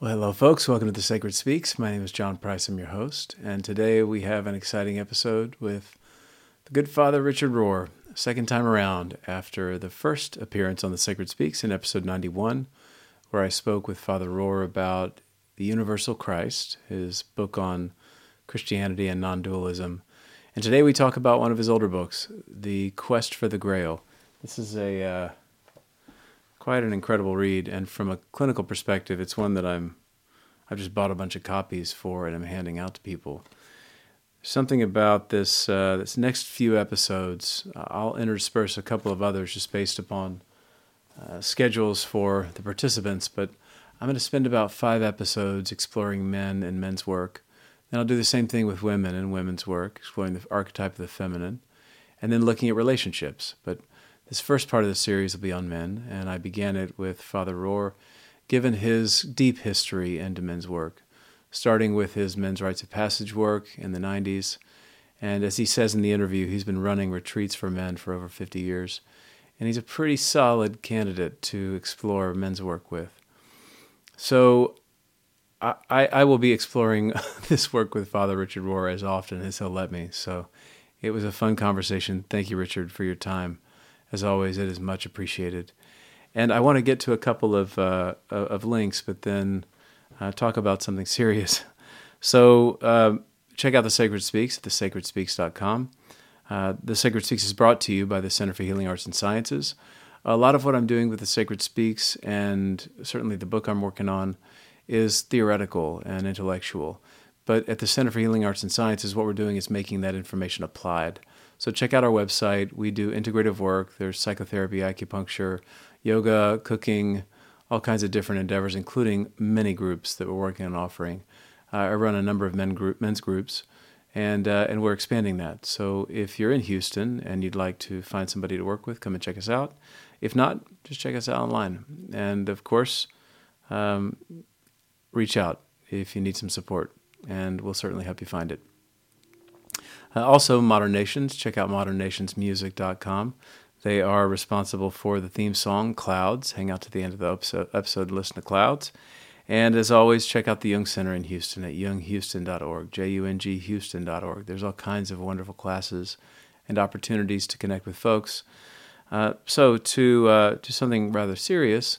Well, hello, folks. Welcome to The Sacred Speaks. My name is John Price. I'm your host. And today we have an exciting episode with the good Father Richard Rohr, second time around after the first appearance on The Sacred Speaks in episode 91, where I spoke with Father Rohr about the Universal Christ, his book on Christianity and non dualism. And today we talk about one of his older books, The Quest for the Grail. This is a. Uh, quite an incredible read. And from a clinical perspective, it's one that I'm I've just bought a bunch of copies for and I'm handing out to people. Something about this uh, this next few episodes, I'll intersperse a couple of others just based upon uh, schedules for the participants. But I'm going to spend about five episodes exploring men and men's work. Then I'll do the same thing with women and women's work, exploring the archetype of the feminine, and then looking at relationships. But this first part of the series will be on men, and I began it with Father Rohr, given his deep history into men's work, starting with his men's rites of passage work in the 90s. And as he says in the interview, he's been running retreats for men for over 50 years, and he's a pretty solid candidate to explore men's work with. So I, I will be exploring this work with Father Richard Rohr as often as he'll let me. So it was a fun conversation. Thank you, Richard, for your time. As always, it is much appreciated. And I want to get to a couple of uh, of links, but then uh, talk about something serious. So uh, check out the Sacred Speaks at thesacredspeaks.com. Uh, the Sacred Speaks is brought to you by the Center for Healing Arts and Sciences. A lot of what I'm doing with the Sacred Speaks, and certainly the book I'm working on, is theoretical and intellectual. But at the Center for Healing Arts and Sciences, what we're doing is making that information applied. So check out our website. We do integrative work. There's psychotherapy, acupuncture, yoga, cooking, all kinds of different endeavors, including many groups that we're working on offering. Uh, I run a number of men group, men's groups, and uh, and we're expanding that. So if you're in Houston and you'd like to find somebody to work with, come and check us out. If not, just check us out online. And of course, um, reach out if you need some support, and we'll certainly help you find it. Uh, also, Modern Nations. Check out modernnationsmusic.com. They are responsible for the theme song Clouds. Hang out to the end of the episode, episode listen to Clouds. And as always, check out the Jung Center in Houston at junghouston.org, J U N G Houston.org. There's all kinds of wonderful classes and opportunities to connect with folks. Uh, so, to, uh, to something rather serious,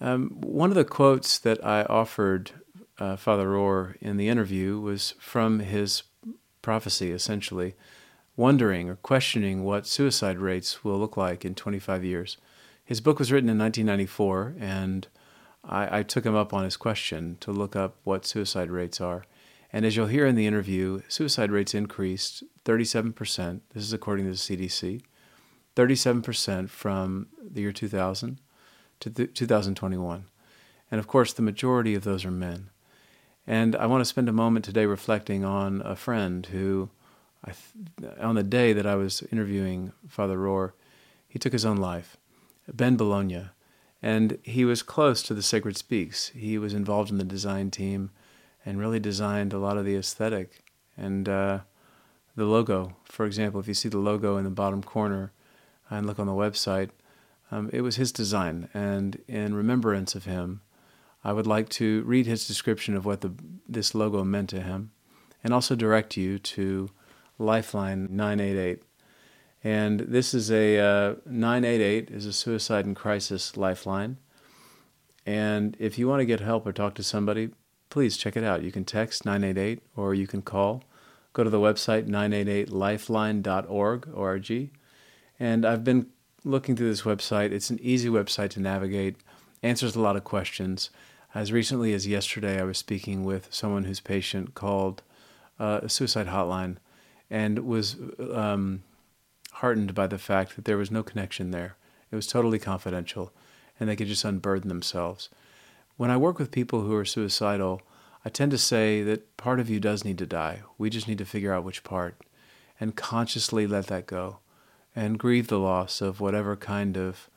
um, one of the quotes that I offered uh, Father Rohr in the interview was from his prophecy, essentially, wondering or questioning what suicide rates will look like in 25 years. His book was written in 1994, and I, I, took him up on his question to look up what suicide rates are. And as you'll hear in the interview, suicide rates increased 37%. This is according to the CDC. 37% from the year 2000 to 2021. And of course, the majority of those are men. And I want to spend a moment today reflecting on a friend who, th- on the day that I was interviewing Father Rohr, he took his own life, Ben Bologna. And he was close to the Sacred Speaks. He was involved in the design team and really designed a lot of the aesthetic and uh, the logo. For example, if you see the logo in the bottom corner and look on the website, um, it was his design. And in remembrance of him, I would like to read his description of what the, this logo meant to him and also direct you to Lifeline 988. And this is a uh, 988 is a suicide and crisis lifeline. And if you want to get help or talk to somebody, please check it out. You can text 988 or you can call. Go to the website 988lifeline.org, org. And I've been looking through this website. It's an easy website to navigate, answers a lot of questions. As recently as yesterday, I was speaking with someone whose patient called uh, a suicide hotline and was um, heartened by the fact that there was no connection there. It was totally confidential and they could just unburden themselves. When I work with people who are suicidal, I tend to say that part of you does need to die. We just need to figure out which part and consciously let that go and grieve the loss of whatever kind of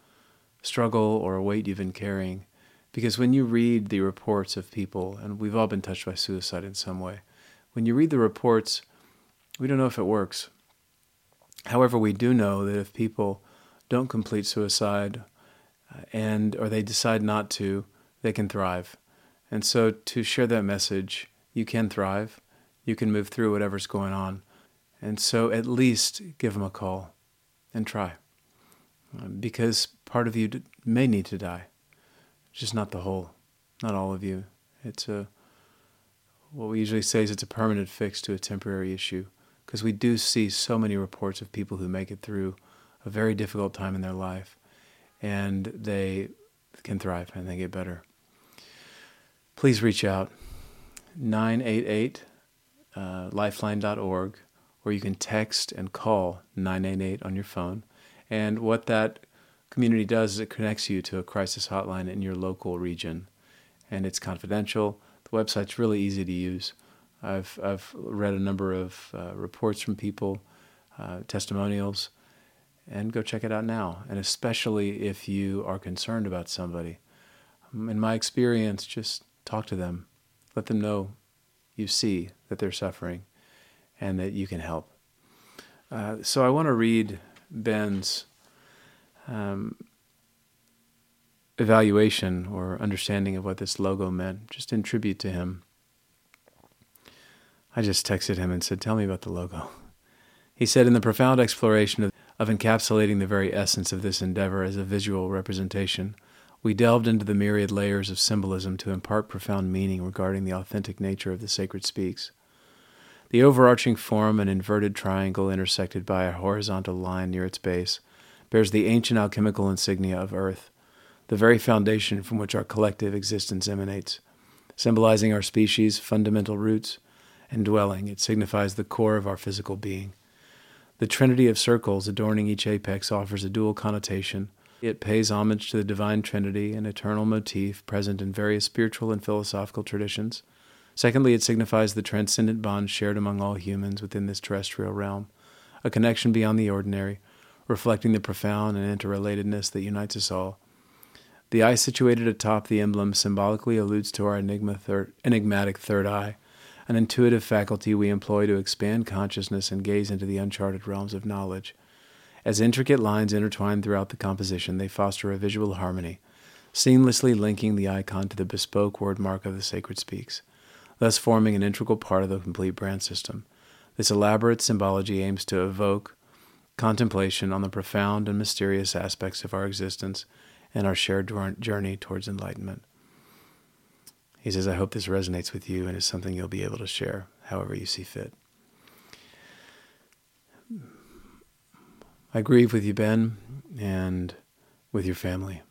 struggle or weight you've been carrying because when you read the reports of people, and we've all been touched by suicide in some way, when you read the reports, we don't know if it works. However, we do know that if people don't complete suicide uh, and or they decide not to, they can thrive. And so to share that message, you can thrive. You can move through whatever's going on. And so at least give them a call and try. Because part of you may need to die, just not the whole, not all of you. It's a, what we usually say is it's a permanent fix to a temporary issue. Because we do see so many reports of people who make it through a very difficult time in their life and they can thrive and they get better. Please reach out 988 uh, lifeline.org or you can text and call 988 on your phone. And what that community does is it connects you to a crisis hotline in your local region. And it's confidential. The website's really easy to use. I've, I've read a number of uh, reports from people, uh, testimonials, and go check it out now. And especially if you are concerned about somebody. In my experience, just talk to them. Let them know you see that they're suffering and that you can help. Uh, so I want to read Ben's um, evaluation or understanding of what this logo meant, just in tribute to him. I just texted him and said, Tell me about the logo. He said, In the profound exploration of, of encapsulating the very essence of this endeavor as a visual representation, we delved into the myriad layers of symbolism to impart profound meaning regarding the authentic nature of the sacred speaks. The overarching form, an inverted triangle intersected by a horizontal line near its base, bears the ancient alchemical insignia of earth, the very foundation from which our collective existence emanates. Symbolizing our species' fundamental roots and dwelling, it signifies the core of our physical being. The trinity of circles adorning each apex offers a dual connotation. It pays homage to the divine trinity, an eternal motif present in various spiritual and philosophical traditions. Secondly, it signifies the transcendent bond shared among all humans within this terrestrial realm, a connection beyond the ordinary, reflecting the profound and interrelatedness that unites us all. The eye situated atop the emblem symbolically alludes to our enigma enigmatic third eye, an intuitive faculty we employ to expand consciousness and gaze into the uncharted realms of knowledge. As intricate lines intertwine throughout the composition, they foster a visual harmony, seamlessly linking the icon to the bespoke word mark of the sacred speaks thus forming an integral part of the complete brand system. This elaborate symbology aims to evoke contemplation on the profound and mysterious aspects of our existence and our shared journey towards enlightenment. He says, I hope this resonates with you and is something you'll be able to share however you see fit. I grieve with you, Ben, and with your family.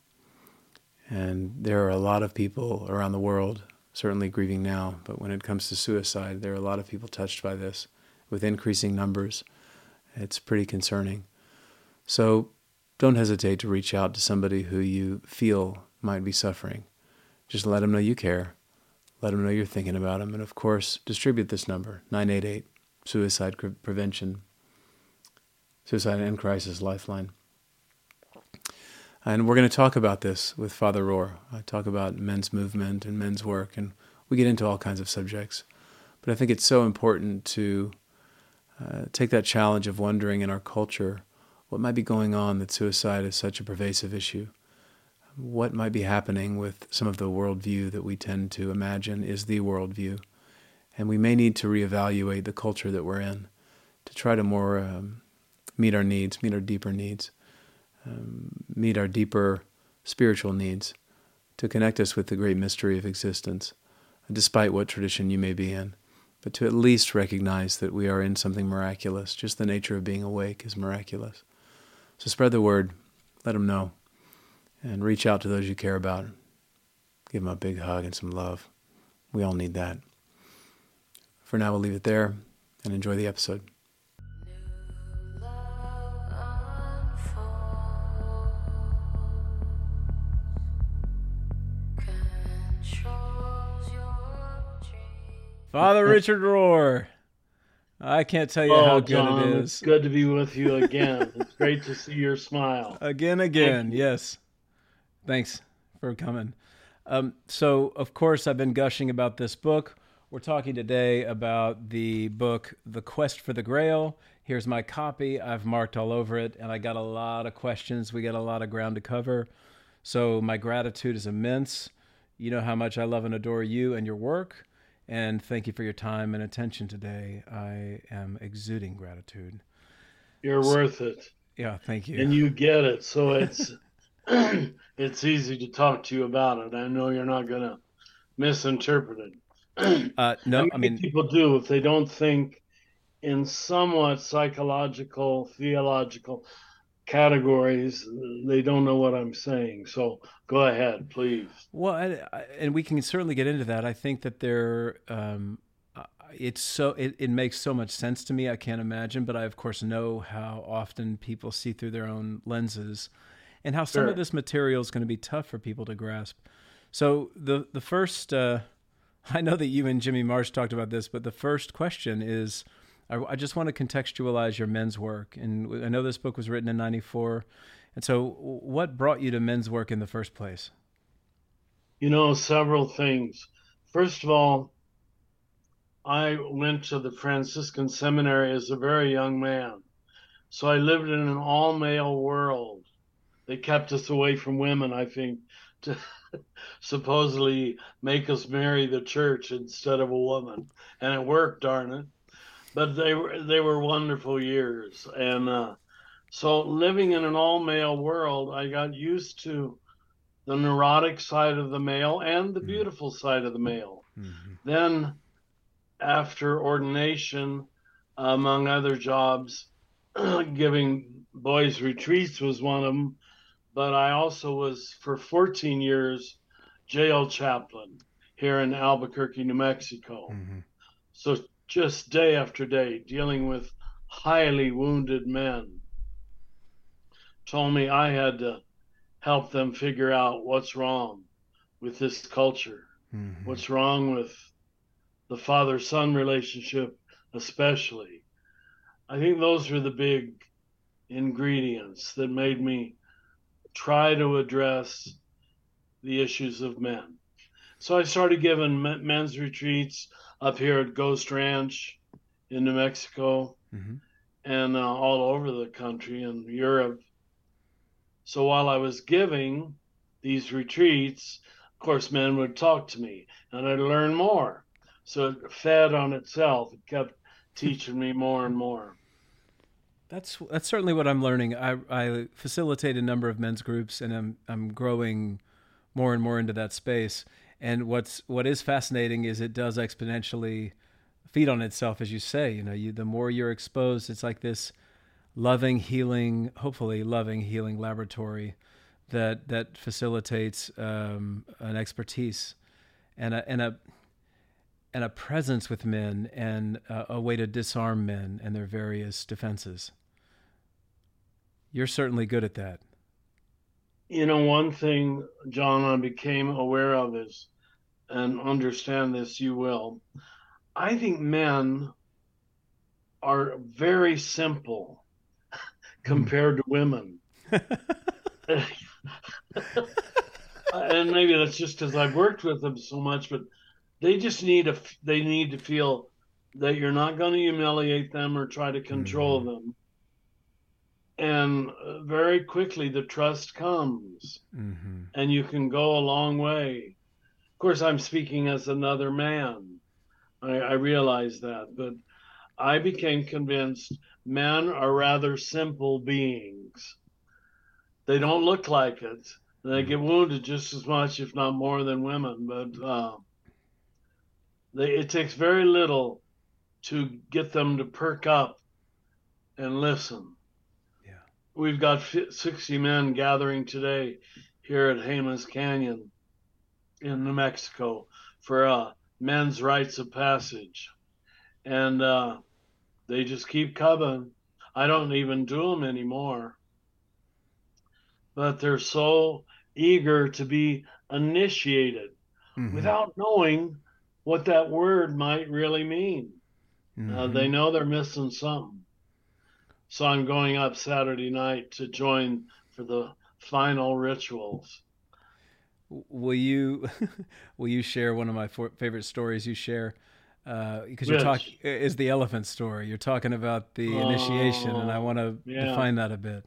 And there are a lot of people around the world certainly grieving now, but when it comes to suicide, there are a lot of people touched by this with increasing numbers. It's pretty concerning. So don't hesitate to reach out to somebody who you feel might be suffering. Just let them know you care. Let them know you're thinking about them. And of course, distribute this number 988 Suicide Prevention, Suicide and Crisis Lifeline. And we're going to talk about this with Father Rohr. I talk about men's movement and men's work, and we get into all kinds of subjects. But I think it's so important to uh, take that challenge of wondering in our culture what might be going on that suicide is such a pervasive issue. What might be happening with some of the worldview that we tend to imagine is the worldview. And we may need to reevaluate the culture that we're in to try to more um, meet our needs, meet our deeper needs um, meet our deeper spiritual needs, to connect us with the great mystery of existence, despite what tradition you may be in, but to at least recognize that we are in something miraculous. Just the nature of being awake is miraculous. So spread the word, let them know, and reach out to those you care about. Give them a big hug and some love. We all need that. For now, we'll leave it there and enjoy the episode. Father Richard Rohr. I can't tell you oh, how good John, it is. It's good to be with you again. it's great to see your smile. Again, again, yes. Thanks for coming. Um, so, of course, I've been gushing about this book. We're talking today about the book, The Quest for the Grail. Here's my copy. I've marked all over it, and I got a lot of questions. We got a lot of ground to cover. So, my gratitude is immense You know how much I love and adore you and your work. And thank you for your time and attention today. I am exuding gratitude. You're so, worth it. Yeah, thank you. And you get it. So it's it's easy to talk to you about it. I know you're not going to misinterpret it. uh, no, I mean people do if they don't think in somewhat psychological, theological categories, they don't know what I'm saying. So go ahead, please. Well, I, I, and we can certainly get into that. I think that there, um, uh, it's so it, it makes so much sense to me. I can't imagine, but I of course know how often people see through their own lenses, and how some sure. of this material is going to be tough for people to grasp. So the the first, uh, I know that you and Jimmy Marsh talked about this, but the first question is I, I just want to contextualize your men's work. And I know this book was written in 94. And so, what brought you to men's work in the first place? You know, several things. First of all, I went to the Franciscan seminary as a very young man. So I lived in an all male world. They kept us away from women, I think, to supposedly make us marry the church instead of a woman. And it worked, darn it but they were they were wonderful years, and uh, so living in an all male world, I got used to the neurotic side of the male and the mm-hmm. beautiful side of the male. Mm-hmm. Then, after ordination, among other jobs, giving boys retreats was one of them. But I also was for 14 years jail chaplain here in Albuquerque, New Mexico. Mm-hmm. So just day after day dealing with highly wounded men told me I had to help them figure out what's wrong with this culture, mm-hmm. what's wrong with the father son relationship, especially. I think those were the big ingredients that made me try to address the issues of men. So I started giving men's retreats up here at Ghost Ranch in New Mexico mm-hmm. and uh, all over the country and Europe. So while I was giving these retreats, of course, men would talk to me and I'd learn more. So it fed on itself. It kept teaching me more and more. That's that's certainly what I'm learning. I, I facilitate a number of men's groups, and I'm I'm growing more and more into that space. And what's what is fascinating is it does exponentially feed on itself, as you say. You know, you the more you're exposed, it's like this loving, healing, hopefully loving, healing laboratory that that facilitates um, an expertise and a and a and a presence with men and a, a way to disarm men and their various defenses. You're certainly good at that you know, one thing, John, I became aware of is, and understand this, you will. I think men are very simple compared to women. and maybe that's just because I've worked with them so much, but they just need a they need to feel that you're not going to humiliate them or try to control mm-hmm. them and uh, very quickly the trust comes. Mm-hmm. and you can go a long way. Of course i'm speaking as another man. I, I realize that but i became convinced men are rather simple beings. They don't look like it. They get wounded just as much if not more than women but uh, they, it takes very little to get them to perk up and listen We've got 60 men gathering today here at Jemez Canyon in New Mexico for uh, men's rites of passage. And uh, they just keep coming. I don't even do them anymore. But they're so eager to be initiated mm-hmm. without knowing what that word might really mean. Mm-hmm. Uh, they know they're missing something. So I'm going up Saturday night to join for the final rituals. Will you will you share one of my for, favorite stories you share? Because uh, you're talking is the elephant story. You're talking about the initiation, and I want to yeah. define that a bit.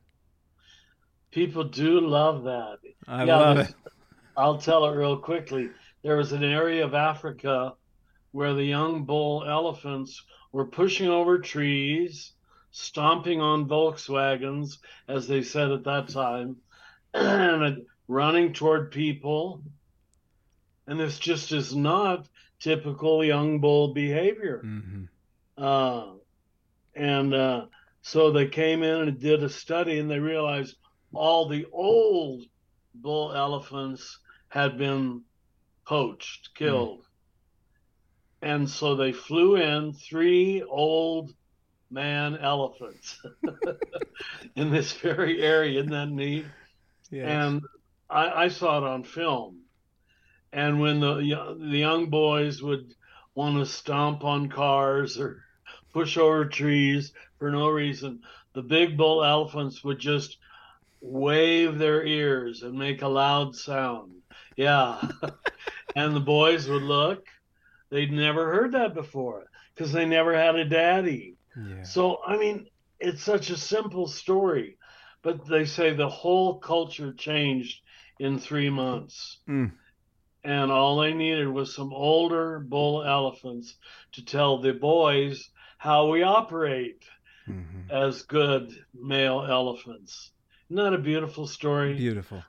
People do love that. I yeah, love it. I'll tell it real quickly. there was an area of Africa where the young bull elephants were pushing over trees, stomping on Volkswagens, as they said at that time, and running toward people. And this just is not typical young bull behavior. Mm-hmm. Uh, and uh, so they came in and did a study, and they realized all the old bull elephants had been poached, killed. Mm. And so they flew in three old man elephants in this very area. Isn't that neat? Yes. And I, I, saw it on film. And when the the young boys would want to stomp on cars or push over trees for no reason, the big bull elephants would just wave their ears and make a loud sound. Yeah. and the boys would look. They'd never heard that before because they never had a daddy. Yeah. So, I mean, it's such a simple story, but they say the whole culture changed in three months. Mm. And all they needed was some older bull elephants to tell the boys how we operate mm-hmm. as good male elephants. Isn't that a beautiful story? Beautiful.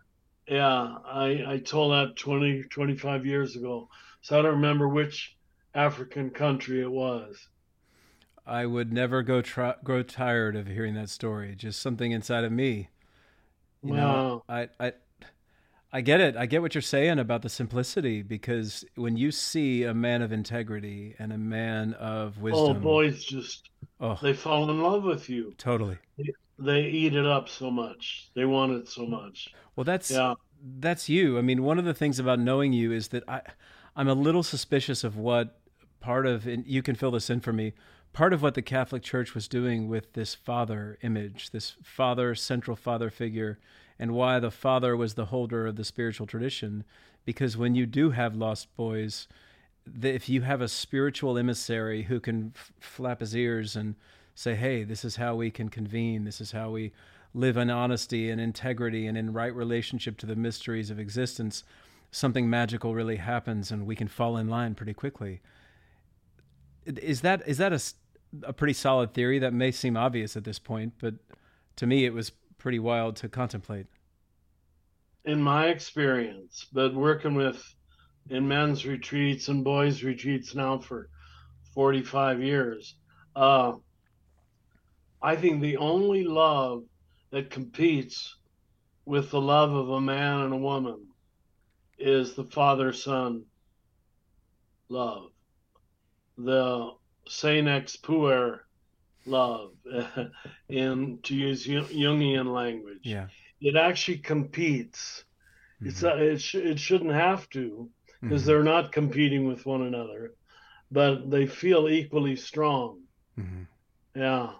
Yeah, I, I told that 20, 25 years ago. So I don't remember which African country it was. I would never go try, grow tired of hearing that story. Just something inside of me. You wow. know, I, I I get it. I get what you're saying about the simplicity because when you see a man of integrity and a man of oh, wisdom, oh, boys just oh, they fall in love with you. Totally. They, they eat it up so much. They want it so much. Well, that's yeah. that's you. I mean, one of the things about knowing you is that I I'm a little suspicious of what part of and you can fill this in for me. Part of what the Catholic Church was doing with this father image, this father central father figure, and why the father was the holder of the spiritual tradition because when you do have lost boys, if you have a spiritual emissary who can f- flap his ears and say, hey, this is how we can convene, this is how we live in honesty and integrity and in right relationship to the mysteries of existence, something magical really happens and we can fall in line pretty quickly. Is that is that a, a pretty solid theory that may seem obvious at this point, but to me it was pretty wild to contemplate. In my experience, but working with in men's retreats and boys' retreats now for 45 years, uh, I think the only love that competes with the love of a man and a woman is the father son love, the senex puer love, in to use Jungian language. Yeah. It actually competes. Mm-hmm. It's uh, it, sh- it shouldn't have to because mm-hmm. they're not competing with one another, but they feel equally strong. Mm-hmm. Yeah.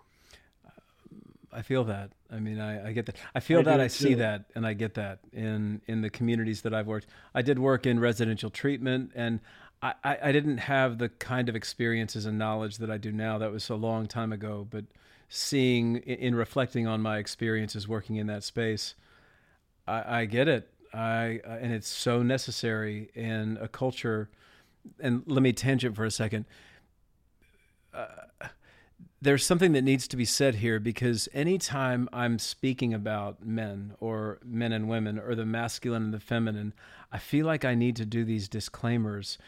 I feel that. I mean, I, I get that. I feel I that. I see too. that, and I get that in in the communities that I've worked. I did work in residential treatment, and I, I didn't have the kind of experiences and knowledge that I do now. That was a long time ago. But seeing, in reflecting on my experiences working in that space, I, I get it. I and it's so necessary in a culture. And let me tangent for a second. Uh, there's something that needs to be said here because anytime I'm speaking about men or men and women or the masculine and the feminine, I feel like I need to do these disclaimers.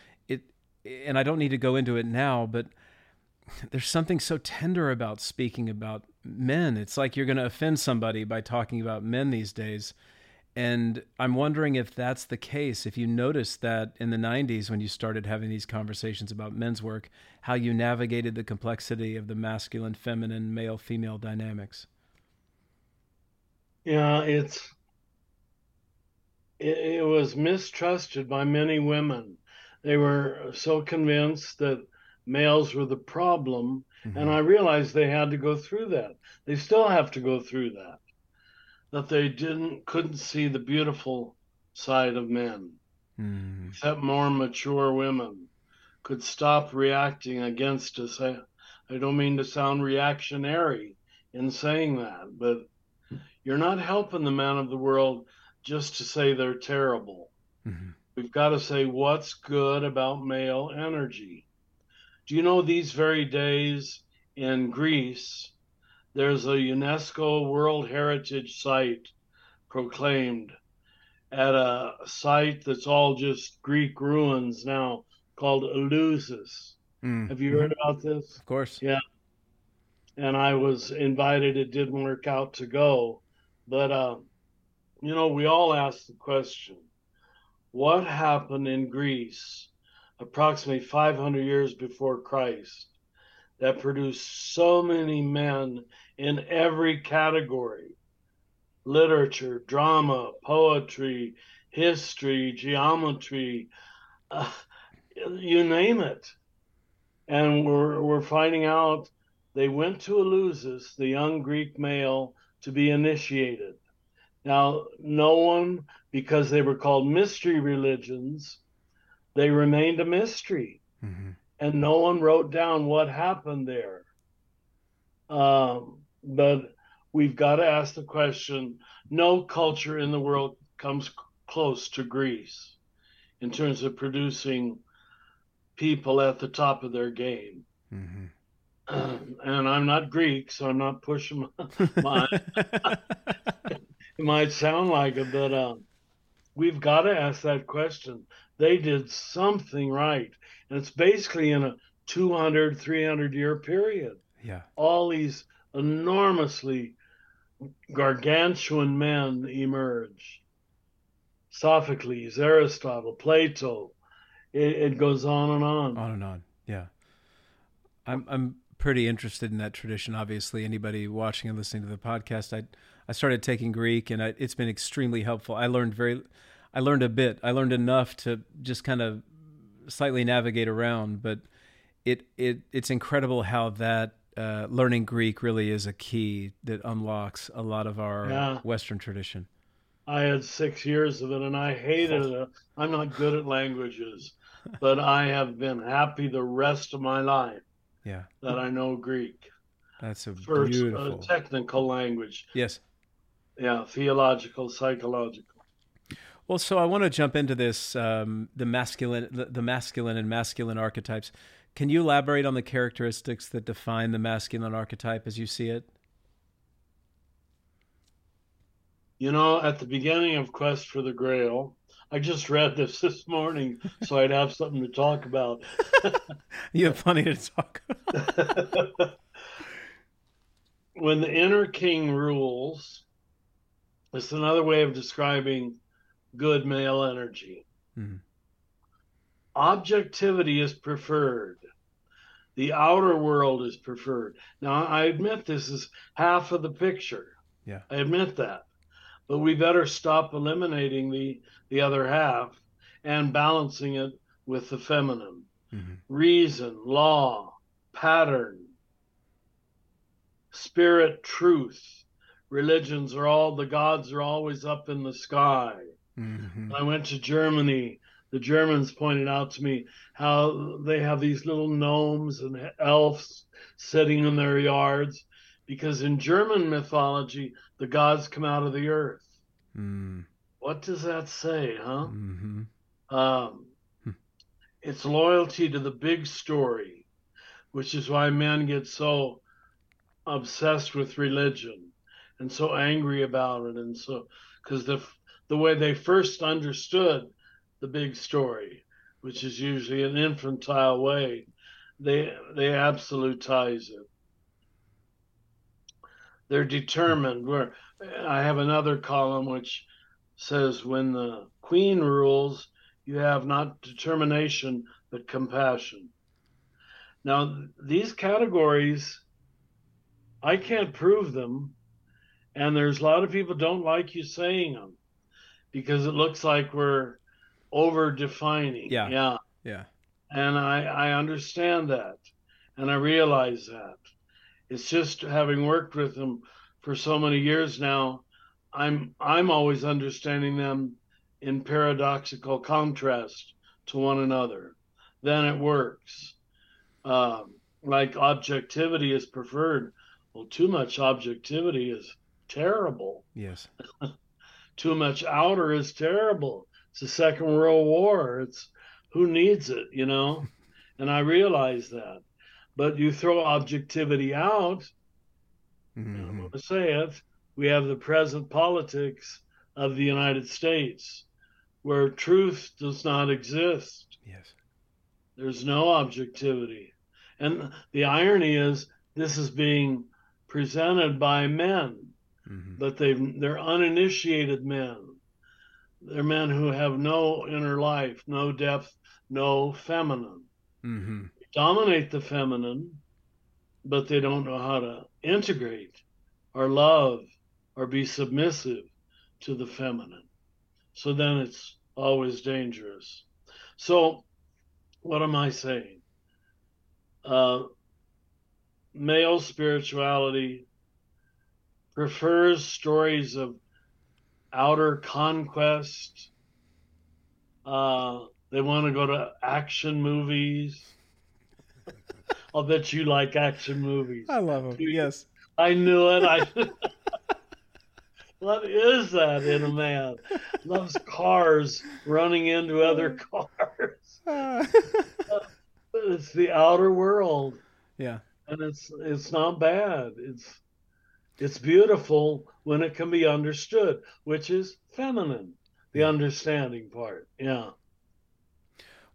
And I don't need to go into it now, but there's something so tender about speaking about men. It's like you're going to offend somebody by talking about men these days. And I'm wondering if that's the case. If you noticed that in the 90s, when you started having these conversations about men's work, how you navigated the complexity of the masculine, feminine, male, female dynamics. Yeah, it's it, it was mistrusted by many women. They were so convinced that males were the problem, mm-hmm. and I realized they had to go through that. They still have to go through that that they didn't couldn't see the beautiful side of men. Mm. Except more mature women could stop reacting against us. I, I don't mean to sound reactionary in saying that, but you're not helping the man of the world just to say they're terrible. Mm-hmm. We've got to say what's good about male energy. Do you know these very days in Greece, there's a UNESCO World Heritage Site proclaimed at a site that's all just Greek ruins now called Eleusis. Mm. Have you heard about this? Of course. Yeah. And I was invited. It didn't work out to go. But, uh, you know, we all ask the question what happened in Greece approximately 500 years before Christ that produced so many men in every category literature, drama, poetry, history, geometry, uh, you name it. And we're, we're finding out they went to Eleusis, the young Greek male, to be initiated. Now, no one, because they were called mystery religions, they remained a mystery. Mm-hmm. And no one wrote down what happened there. Um, but we've got to ask the question no culture in the world comes close to Greece in terms of producing people at the top of their game. Mm-hmm. and I'm not Greek, so I'm not pushing my. it might sound like it, but uh, we've got to ask that question. They did something right. And it's basically in a 200, 300 year period. Yeah. All these enormously gargantuan men emerge. Sophocles, Aristotle, Plato. It, it, goes on and on. On and on. Yeah. I'm I'm pretty interested in that tradition. Obviously, anybody watching and listening to the podcast, I I started taking Greek, and I, it's been extremely helpful. I learned very, I learned a bit. I learned enough to just kind of slightly navigate around, but it it it's incredible how that uh, learning Greek really is a key that unlocks a lot of our yeah. Western tradition. I had six years of it and I hated it. I'm not good at languages, but I have been happy the rest of my life. Yeah. That I know Greek. That's a First, beautiful technical language. Yes. Yeah, theological, psychological. Well, so I want to jump into this um, the masculine, the, the masculine and masculine archetypes. Can you elaborate on the characteristics that define the masculine archetype as you see it? You know, at the beginning of Quest for the Grail, I just read this this morning so I'd have something to talk about. you have plenty to talk about. when the inner king rules, it's another way of describing good male energy. Mm-hmm. Objectivity is preferred. The outer world is preferred. Now, I admit this is half of the picture. Yeah. I admit that. But we better stop eliminating the, the other half and balancing it with the feminine. Mm-hmm. Reason, law, pattern, spirit, truth. Religions are all, the gods are always up in the sky. Mm-hmm. I went to Germany the Germans pointed out to me how they have these little gnomes and elves sitting in their yards because in German mythology, the gods come out of the earth. Mm. What does that say, huh? Mm-hmm. Um, hmm. it's loyalty to the big story, which is why men get so obsessed with religion and so angry about it, and so because the the way they first understood the big story, which is usually an infantile way. They they absolutize it. They're determined. Where I have another column which says when the queen rules, you have not determination but compassion. Now these categories, I can't prove them, and there's a lot of people don't like you saying them because it looks like we're over defining. Yeah. Yeah. Yeah. And I, I understand that. And I realize that. It's just having worked with them for so many years now, I'm I'm always understanding them in paradoxical contrast to one another. Then it works. Um, like objectivity is preferred. Well, too much objectivity is terrible. Yes. too much outer is terrible It's the Second World War. It's who needs it, you know? And I realize that. But you throw objectivity out, mm-hmm. I'm going to say it, we have the present politics of the United States where truth does not exist. Yes. There's no objectivity. And the irony is this is being presented by men, mm-hmm. but they they're uninitiated men. They're men who have no inner life, no depth, no feminine. Mm-hmm. Dominate the feminine, but they don't know how to integrate or love or be submissive to the feminine. So then it's always dangerous. So, what am I saying? Uh, male spirituality prefers stories of outer conquest. Uh, they want to go to action movies. I'll bet you like action movies. I love them. Yes. I knew it. I. what is that in a man? Loves cars running into other cars. Uh, it's the outer world. Yeah. And it's it's not bad. It's it's beautiful when it can be understood, which is feminine, the understanding part. Yeah.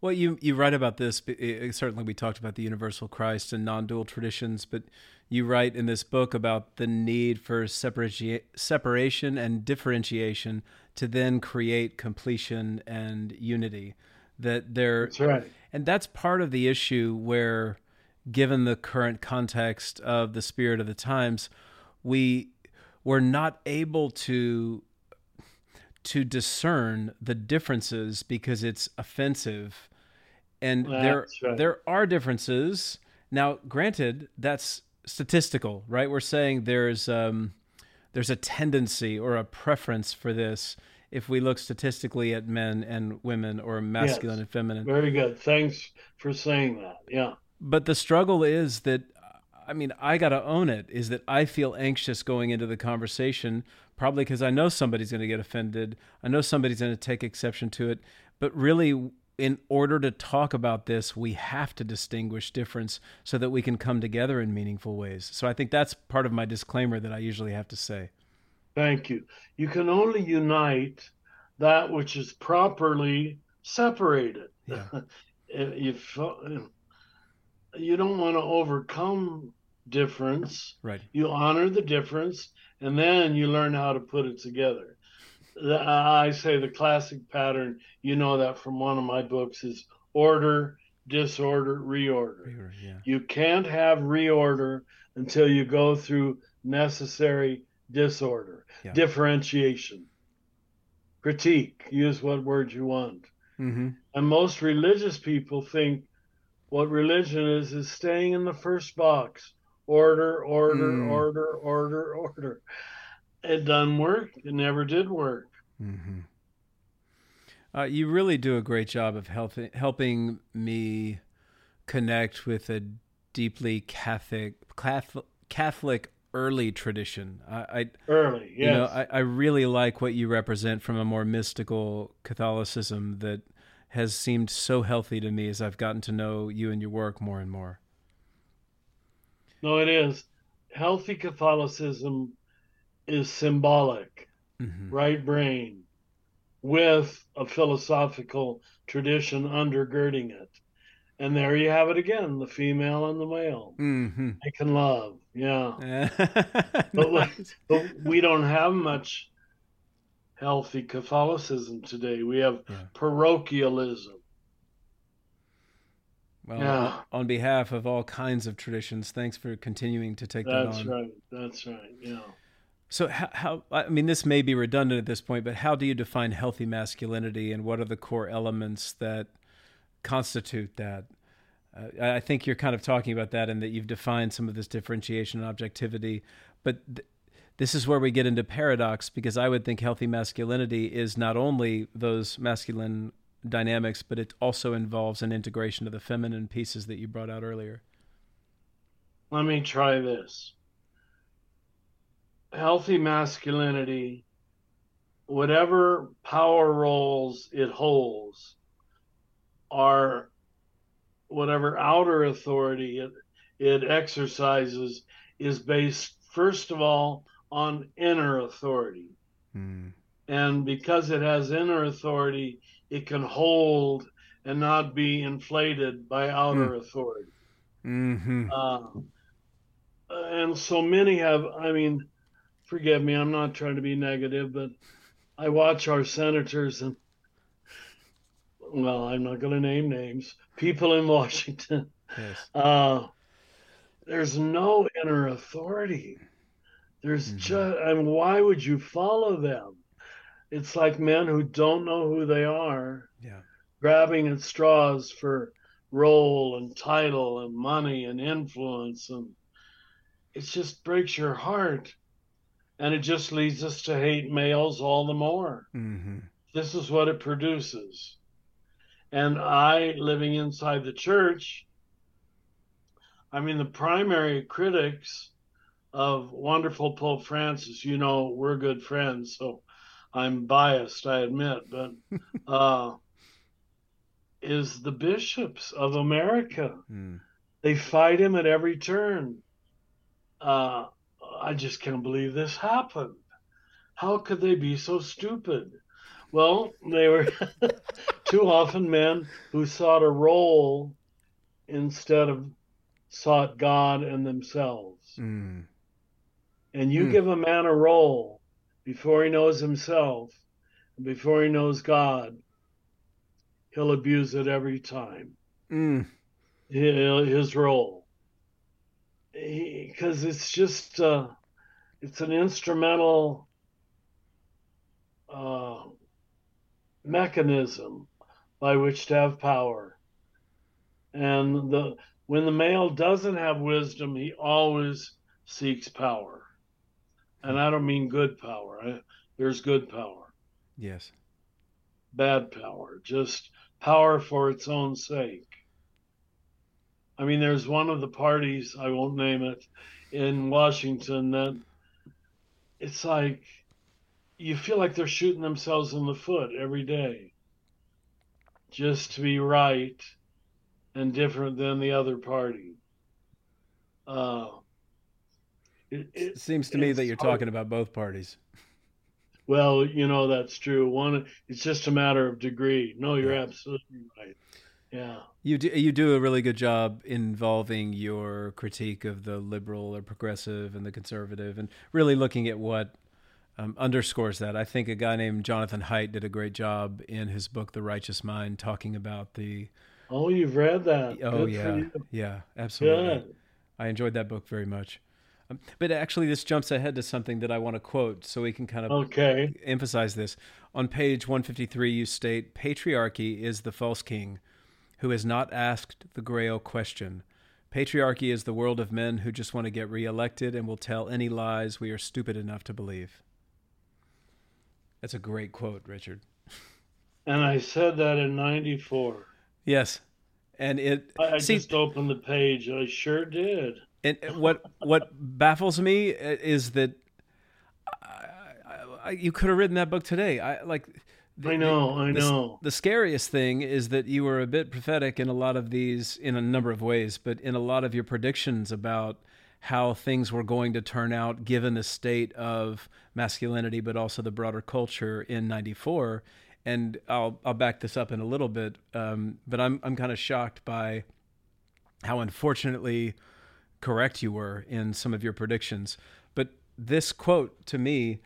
Well, you you write about this. Eh, eh, certainly, we talked about the universal Christ and non-dual traditions, but you write in this book about the need for separation and differentiation to then create completion and unity. That there, that's right, and that's part of the issue where, given the current context of the spirit of the times, we were not able to to discern the differences because it's offensive. And that's there right. there are differences. Now granted that's statistical right? We're saying there's um, there's a tendency or a preference for this if we look statistically at men and women or masculine yes. and feminine. Very good. Thanks for saying that. Yeah. But the struggle is that I mean, I got to own it is that I feel anxious going into the conversation, probably because I know somebody's going to get offended. I know somebody's going to take exception to it. But really, in order to talk about this, we have to distinguish difference so that we can come together in meaningful ways. So I think that's part of my disclaimer that I usually have to say. Thank you. You can only unite that which is properly separated. Yeah. if uh, you don't want to overcome difference. Right. You honor the difference, and then you learn how to put it together. I say the classic pattern, you know that from one of my books, is order, disorder, reorder. reorder yeah. You can't have reorder until you go through necessary disorder, yeah. differentiation, critique, use what word you want. Mm-hmm. And most religious people think what religion is is staying in the first box order, order, mm. order, order, order. It doesn't work. It never did work. Mm-hmm. Uh, you really do a great job of helping helping me connect with a deeply Catholic Catholic, Catholic early tradition. I, I early, yes. You know, I, I really like what you represent from a more mystical Catholicism that has seemed so healthy to me as I've gotten to know you and your work more and more. No, it is. Healthy Catholicism is symbolic, mm-hmm. right brain, with a philosophical tradition undergirding it. And there you have it again the female and the male. Mm-hmm. They can love. Yeah. but, but we don't have much healthy Catholicism today. We have yeah. parochialism. Well, yeah. on behalf of all kinds of traditions, thanks for continuing to take That's that on. That's right. That's right. Yeah. So how, how, I mean this may be redundant at this point, but how do you define healthy masculinity and what are the core elements that constitute that? Uh, I think you're kind of talking about that and that you've defined some of this differentiation and objectivity, but th- this is where we get into paradox because I would think healthy masculinity is not only those masculine dynamics, but it also involves an integration of the feminine pieces that you brought out earlier. Let me try this. Healthy masculinity whatever power roles it holds are whatever outer authority it, it exercises is based first of all on inner authority mm. and because it has inner authority it can hold and not be inflated by outer mm. authority mm-hmm. uh, and so many have i mean forgive me i'm not trying to be negative but i watch our senators and well, I'm not going to name names, people in Washington. Yes. Uh, there's no inner authority. There's mm-hmm. just, I mean, why would you follow them? It's like men who don't know who they are, yeah. grabbing at straws for role and title and money and influence. And it just breaks your heart. And it just leads us to hate males all the more. Mm-hmm. This is what it produces. And I, living inside the church, I mean, the primary critics of wonderful Pope Francis, you know, we're good friends, so I'm biased, I admit, but uh, is the bishops of America. Mm. They fight him at every turn. Uh, I just can't believe this happened. How could they be so stupid? Well, they were too often men who sought a role instead of sought God and themselves. Mm. And you mm. give a man a role before he knows himself, and before he knows God, he'll abuse it every time. Mm. His role. Because it's just, uh, it's an instrumental uh, mechanism by which to have power. And the when the male doesn't have wisdom, he always seeks power. And I don't mean good power. I, there's good power. Yes. Bad power, just power for its own sake. I mean, there's one of the parties, I won't name it, in Washington that it's like you feel like they're shooting themselves in the foot every day just to be right and different than the other party. Uh, it, it seems to me that you're hard. talking about both parties. Well, you know that's true. One, it's just a matter of degree. No, you're yeah. absolutely right. Yeah. You do you do a really good job involving your critique of the liberal or progressive and the conservative, and really looking at what um, underscores that. I think a guy named Jonathan Haidt did a great job in his book, The Righteous Mind, talking about the. Oh, you've read that? Oh, Good yeah, yeah, absolutely. Good. I enjoyed that book very much. But actually, this jumps ahead to something that I want to quote, so we can kind of okay. emphasize this. On page 153, you state, "Patriarchy is the false king, who has not asked the Grail question." Patriarchy is the world of men who just want to get reelected and will tell any lies we are stupid enough to believe. That's a great quote, Richard. And I said that in 94. Yes. And it I, I see, just opened the page. I sure did. And what what baffles me is that I, I, you could have written that book today. I like the, I know, I know. The, the, scariest thing is that you were a bit prophetic in a lot of these, in a number of ways, but in a lot of your predictions about how things were going to turn out given the state of masculinity, but also the broader culture in '94. And I'll I'll back this up in a little bit, um, but I'm I'm kind of shocked by how unfortunately correct you were in some of your predictions. But this quote to me,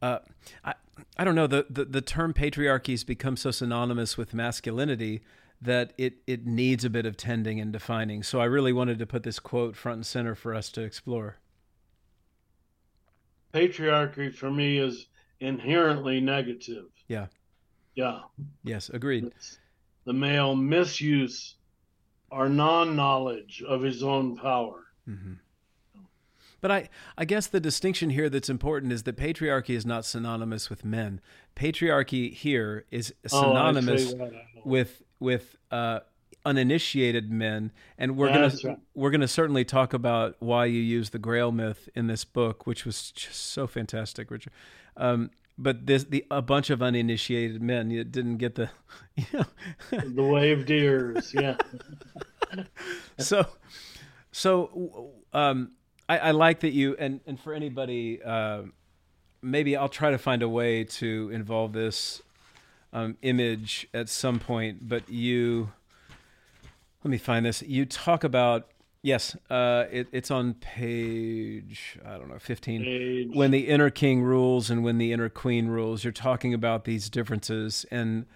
uh, I I don't know the, the the term patriarchy has become so synonymous with masculinity that it it needs a bit of tending and defining. So I really wanted to put this quote front and center for us to explore. Patriarchy for me is inherently negative. Yeah. Yeah. Yes, agreed. It's the male misuse or non-knowledge of his own power. Mm-hmm. But I, I guess the distinction here that's important is that patriarchy is not synonymous with men. Patriarchy here is oh, synonymous oh, with with uh, uninitiated men, and we're gonna right. we're gonna certainly talk about why you use the Grail myth in this book, which was just so fantastic, Richard. Um, but this the a bunch of uninitiated men you didn't get the you know the waved ears yeah so so um I, I like that you and and for anybody uh maybe i'll try to find a way to involve this um image at some point but you let me find this you talk about Yes, uh, it, it's on page I don't know fifteen. Page. When the inner king rules and when the inner queen rules, you're talking about these differences and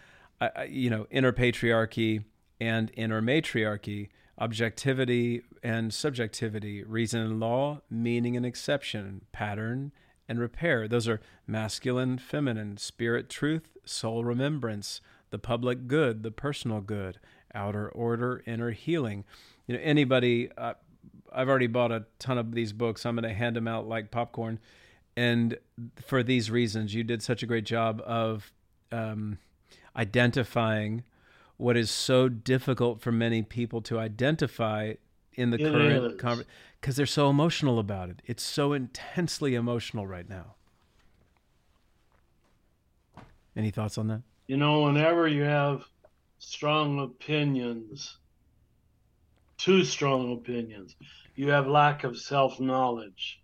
uh, you know inner patriarchy and inner matriarchy, objectivity and subjectivity, reason and law, meaning and exception, pattern and repair. Those are masculine, feminine, spirit, truth, soul, remembrance, the public good, the personal good, outer order, inner healing. You know anybody uh, i've already bought a ton of these books. I'm going to hand them out like popcorn. And for these reasons you did such a great job of um, identifying what is so difficult for many people to identify in the It current conversation because they're so emotional about it it's so intensely emotional right now any thoughts on that You know, whenever you have strong opinions, too strong opinions, you have lack of self knowledge,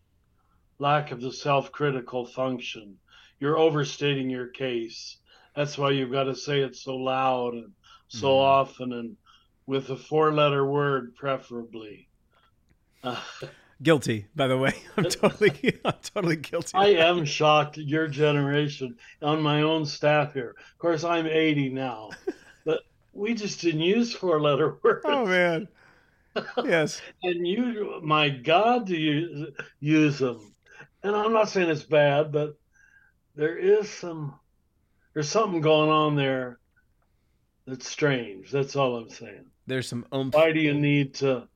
lack of the self critical function. You're overstating your case. That's why you've got to say it so loud and so Mhm. often and with a four letter word, preferably. Uh, guilty by the way i'm totally i'm totally guilty I am shocked at your generation on my own staff here. Of course, I'm 80 now, but we just didn't use four letter words. oh man yes And you, my God, do you use them? And I'm not saying it's bad, but there is some, there's something going on there that's strange. That's all I'm saying. There's some oomph Why do you need to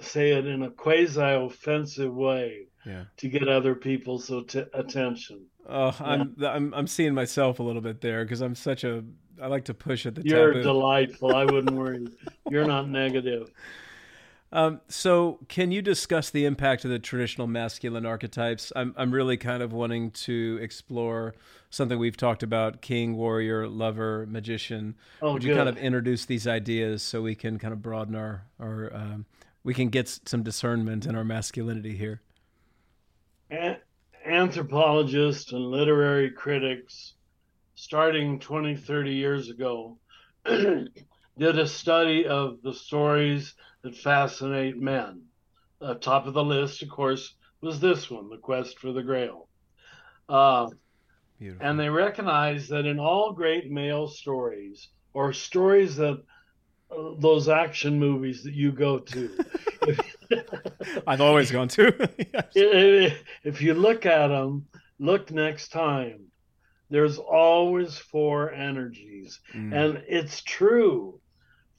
say it in a quasi offensive way yeah to get other people's at- attention? Oh, I'm I'm I'm seeing myself a little bit there because I'm such a I like to push at the You're taboo. delightful. I wouldn't worry. You're not negative. um, so, can you discuss the impact of the traditional masculine archetypes? I'm I'm really kind of wanting to explore something we've talked about: king, warrior, lover, magician. Oh, Would good. you kind of introduce these ideas so we can kind of broaden our our um, we can get some discernment in our masculinity here? An- anthropologists and literary critics, starting 20, 30 years ago, did a study of the stories that fascinate men. Uh, top of the list, of course, was this one, The Quest for the Grail. Uh, and they recognize that in all great male stories, or stories that uh, those action movies that you go to, I've always gone to. Yes. if if you look at them, look next time. There's always four energies, Mm. and it's true.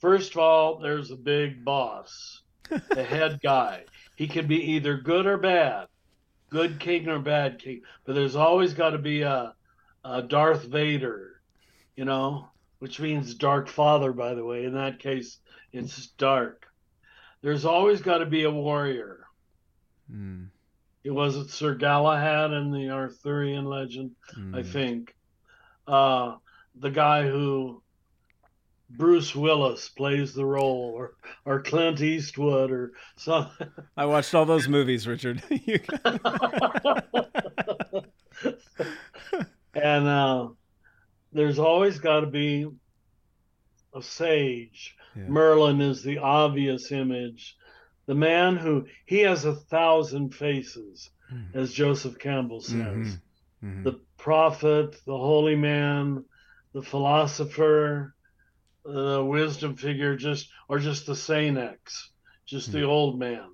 First of all, there's a big boss, the head guy. He can be either good or bad, good king or bad king, but there's always got to be a, a Darth Vader, you know, which means Dark Father, by the way. In that case, it's dark. There's always got to be a warrior. Mm. It was it Sir Galahad in the Arthurian legend, I Mm. think. Uh, the guy who Bruce Willis plays the role, or or Clint Eastwood, or something. I watched all those movies, Richard. And uh, there's always got to be a sage. Yeah. Merlin is the obvious image. The man who he has a thousand faces, Mhm. as Joseph Campbell says. Mhm. Mhm. the prophet, the holy man, the philosopher, the wisdom figure, just or just the senex, just the old man.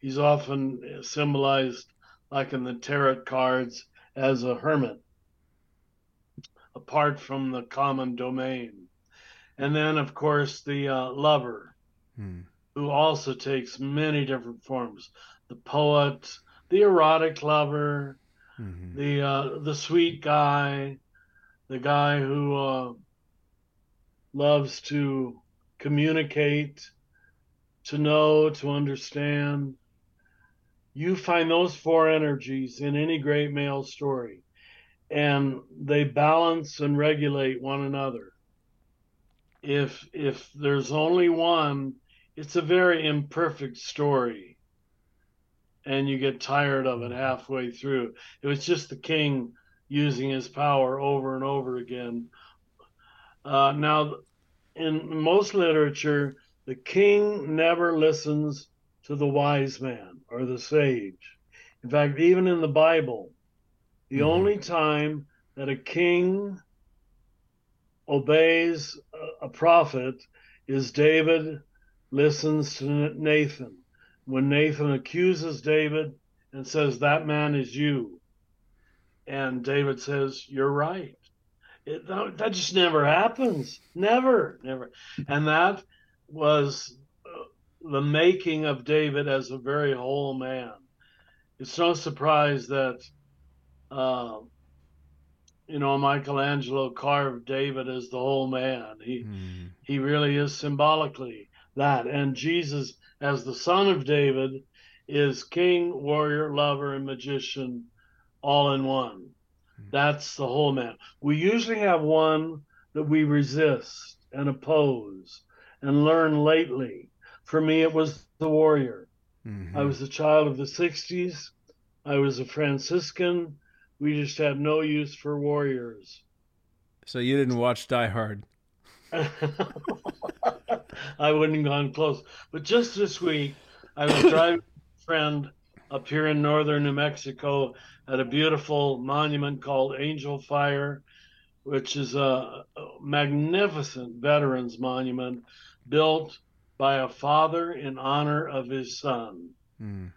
He's often symbolized, like in the tarot cards, as a hermit, apart from the common domain. And then, of course, the uh, lover, Mm. who also takes many different forms. The poet, the erotic lover, Mhm. the uh, the sweet guy, the guy who uh, loves to communicate, to know, to understand. You find those four energies in any great male story, and they balance and regulate one another. If if there's only one, it's a very imperfect story, and you get tired of it halfway through. It was just the king using his power over and over again. Uh, now, in most literature, the king never listens to the wise man or the sage. In fact, even in the Bible, the mm-hmm. only time that a king obeys a prophet is David listens to Nathan. When Nathan accuses David and says, That man is you. And David says, You're right. It, that just never happens. Never, never. And that was uh, the making of David as a very whole man. It's no surprise that, uh, you know, Michelangelo carved David as the whole man. He mm. he really is symbolically that, and Jesus as the son of David is king, warrior, lover, and magician, all in one. That's the whole man. We usually have one that we resist and oppose and learn lately. For me, it was the warrior. Mm-hmm. I was a child of the 60s. I was a Franciscan. We just had no use for warriors. So you didn't watch Die Hard? I wouldn't have gone close. But just this week, I was driving a friend up here in northern New Mexico at a beautiful monument called Angel Fire, which is a magnificent veterans monument built by a father in honor of his son. Mm.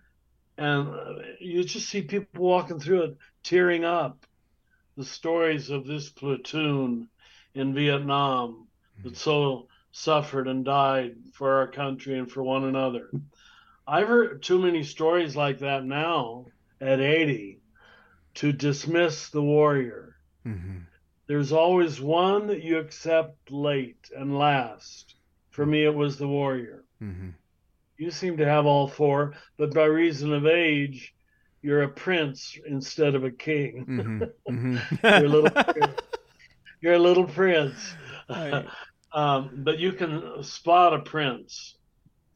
And uh, you just see people walking through it tearing up the stories of this platoon in Vietnam mm. that so suffered and died for our country and for one another. I've heard too many stories like that now at 80 to dismiss the warrior. Mm-hmm. There's always one that you accept late and last. For me, it was the warrior. Mm-hmm. You seem to have all four, but by reason of age, you're a prince instead of a king. Mm-hmm. mm-hmm. you're, a little, you're a little prince. Right. um, but you can spot a prince.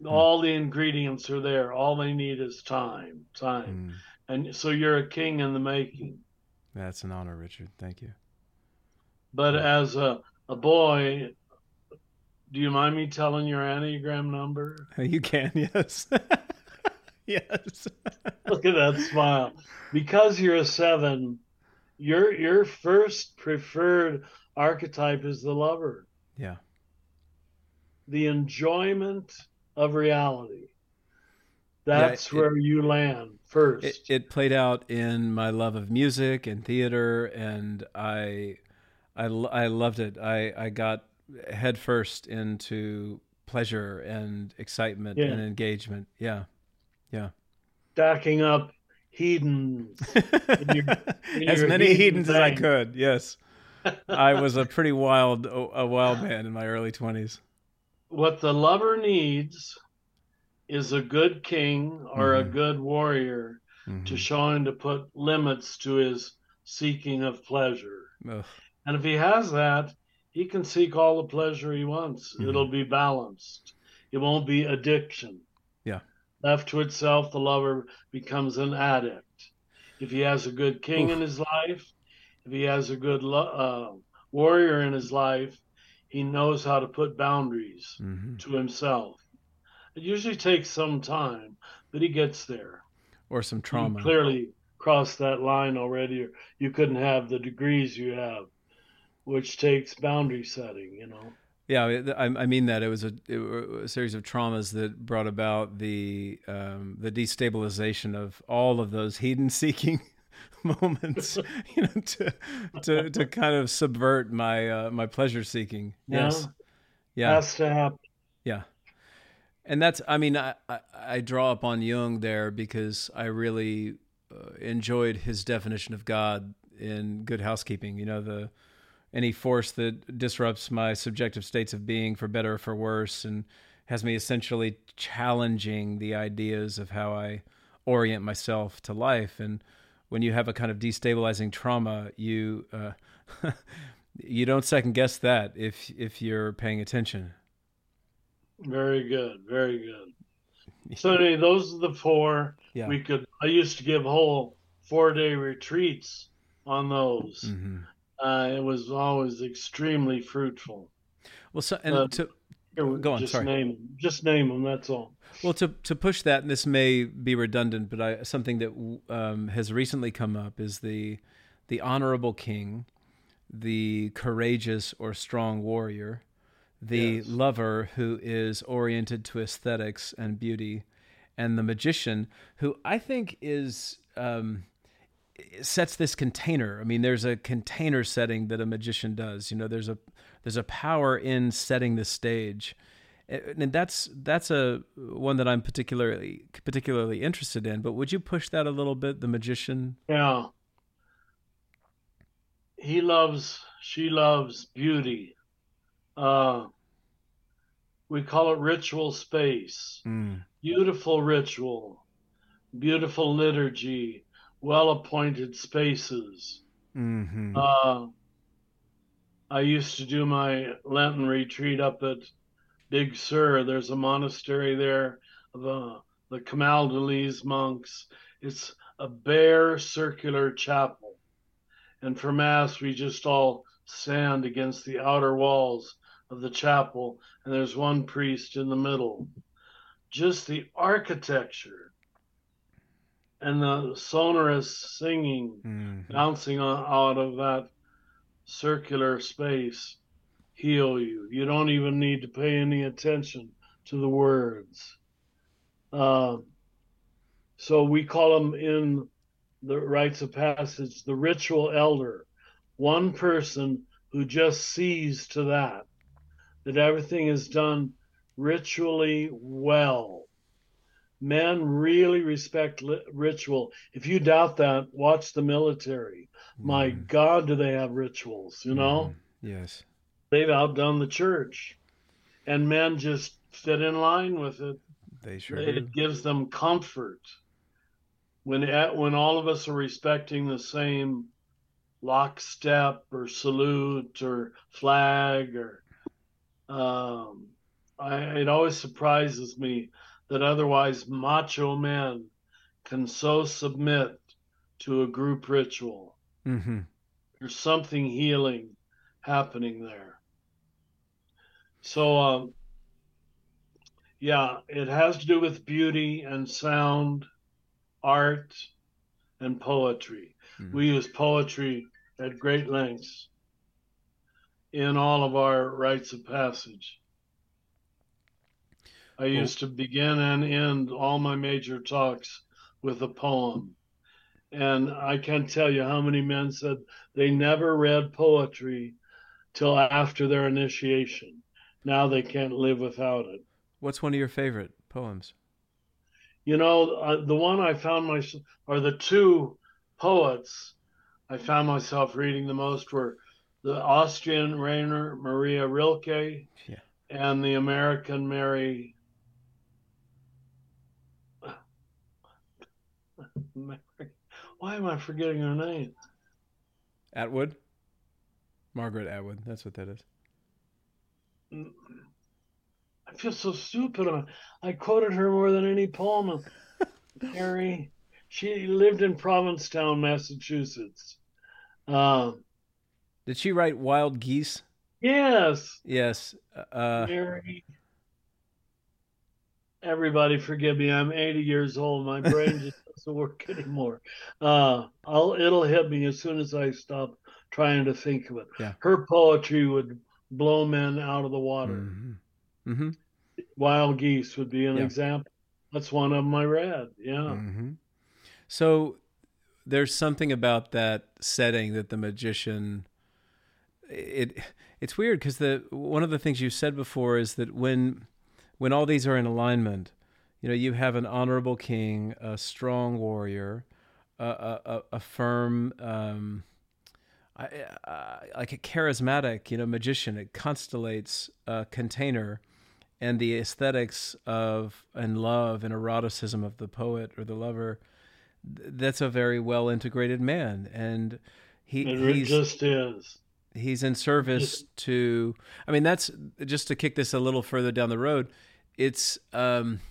All the ingredients are there. All they need is time, time. Mm. And so you're a king in the making. That's an honor, Richard. Thank you. But yeah. as a, a boy, do you mind me telling your Enneagram number? You can, yes. yes. Look at that smile. Because you're a seven, your your first preferred archetype is the lover. Yeah. The enjoyment of reality. That's yeah, it, where you land first. It, it, played out in my love of music and theater, and I, I, I loved it. I, I got headfirst into pleasure and excitement yeah. and engagement. Yeah, yeah. Stacking up hedons. In your, in as many hedons thing. as I could. Yes, I was a pretty wild, a wild man in my early twenties what the lover needs is a good king or mm-hmm. a good warrior mm-hmm. to show him to put limits to his seeking of pleasure. Ugh. And if he has that, he can seek all the pleasure he wants. Mm-hmm. It'll be balanced. It won't be addiction. Yeah. Left to itself, the lover becomes an addict. If he has a good king Oof. in his life, if he has a good uh, warrior in his life, he knows how to put boundaries mm-hmm. to himself. It usually takes some time, but he gets there. Or some trauma. You clearly crossed that line already, or you couldn't have the degrees you have, which takes boundary setting, you know. Yeah, I, I mean that it was a, it was a, series of traumas that brought about the um, the destabilization of all of those hedon seeking moments, you know, to to to kind of subvert my uh, my pleasure seeking. Yes, yeah, has to happen. Yeah, and that's I mean I, I, I draw upon Jung there because I really uh, enjoyed his definition of God in Good Housekeeping. You know the any force that disrupts my subjective states of being for better or for worse and has me essentially challenging the ideas of how I orient myself to life and when you have a kind of destabilizing trauma, you uh, you don't second guess that if if you're paying attention. Very good, very good. So anyway, those are the four. Yeah. We could. I used to give whole four day retreats on those. Mm-hmm. Uh, it was always extremely fruitful. Well, so and Uh, to Go on, Just sorry. them. Just name them. That's all. Well, to to push that, and this may be redundant, but I, something that um, has recently come up is the the honorable king, the courageous or strong warrior, the Yes. lover who is oriented to aesthetics and beauty, and the magician who I think is um, sets this container. I mean, there's a container setting that a magician does. You know, there's a there's a power in setting the stage, and that's that's a one that I'm particularly particularly interested in. But would you push that a little bit? The magician. Yeah. He loves, she loves beauty. Uh, we call it ritual space. Mm. Beautiful ritual, beautiful liturgy, well appointed spaces. hmm Uh, I used to do my Lenten retreat up at Big Sur. There's a monastery there of uh, the Camaldolese monks. It's a bare circular chapel. And for Mass, we just all stand against the outer walls of the chapel, and there's one priest in the middle. Just the architecture and the sonorous singing hmm bouncing on, out of that circular space heal you. You don't even need to pay any attention to the words. Uh, so we call them in the rites of passage the ritual elder, one person who just sees to that, that everything is done ritually well. Men really respect li- ritual. If you doubt that, watch the military. My Mhm. God, do they have rituals? You know, Mhm. Yes. they've outdone the church, and men just fit in line with it. They sure It do. gives them comfort when at, when all of us are respecting the same lockstep or salute or flag or. Um, I, it always surprises me that otherwise macho men can so submit to a group ritual. hmm There's something healing happening there. So, um, yeah, it has to do with beauty and sound, art, and poetry. Mhm. We use poetry at great lengths in all of our rites of passage. I used to begin and end all my major talks with a poem. And I can't tell you how many men said they never read poetry till after their initiation. Now they can't live without it. What's one of your favorite poems? You know, uh, the one I found myself, or the two poets I found myself reading the most were the Austrian Rainer Maria Rilke Yeah. and the American Mary. Mary. Why am I forgetting her name? Atwood. Margaret Atwood. That's what that is. I feel so stupid. I- quoted her more than any poem. Mary, she lived in Provincetown, Massachusetts. Uh, Did she write Wild Geese? yes, Yes. Uh, Mary. Everybody, forgive me. I'm 80 years old. My brain just doesn't work anymore. Uh, I'll it'll hit me as soon as I stop trying to think of it. Yeah. Her poetry would blow men out of the water. hmm hmm Wild Geese would be an Yeah. example. That's one of them I read. Yeah. hmm So there's something about that setting that the magician it it's weird because the one of the things you said before is that when when all these are in alignment, you know, you have an honorable king, a strong warrior, a a, a, firm. Um, I, I, like a charismatic, you know, magician. It constellates a container, and the aesthetics of and love and eroticism of the poet or the lover that's a very well integrated man, and he it just is. he's in service to. I mean, that's just to kick this a little further down the road. It's um,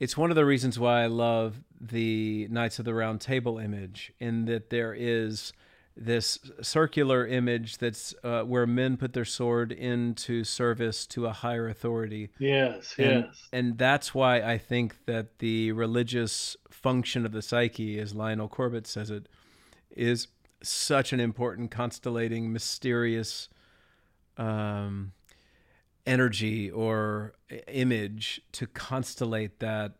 it's one of the reasons why I love the Knights of the Round Table image, in that there is this circular image that's uh, where men put their sword into service to a higher authority. Yes, And, yes. and that's why I think that the religious function of the psyche, as Lionel Corbett says it, is such an important, constellating, mysterious um, energy or image to constellate that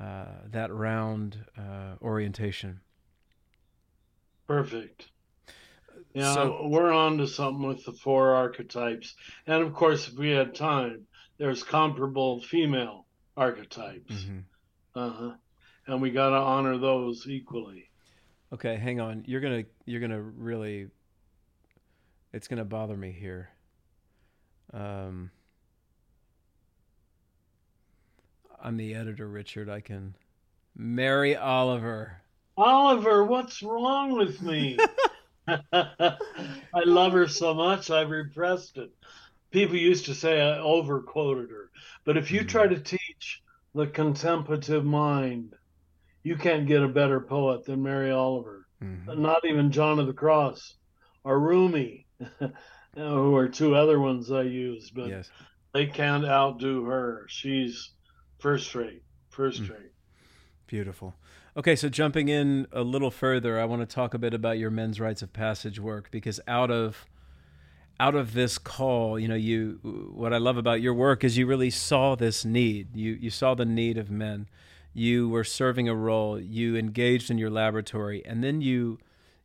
uh, that round uh, orientation. Perfect. Yeah, So- we're on to something with the four archetypes. And of course, if we had time, there's comparable female archetypes. Mhm. Uh-huh. And we got to honor those equally. Okay, hang on. You're gonna you're gonna really. It's gonna bother me here. Um, I'm the editor, Richard. I can. Mary Oliver. Oliver, what's wrong with me? I love her so much, I've repressed it. People used to say I overquoted her. But if you Mhm. try to teach the contemplative mind, you can't get a better poet than Mary Oliver. Mhm. Not even John of the Cross or Rumi, who are two other ones I used, but Yes. they can't outdo her. She's first rate, first Mm. rate. Beautiful. Okay, so jumping in a little further, I want to talk a bit about your men's rites of passage work because out of out of this call, you know, you what I love about your work is you really saw this need. You you saw the need of men. You were serving a role. You engaged in your laboratory, and then you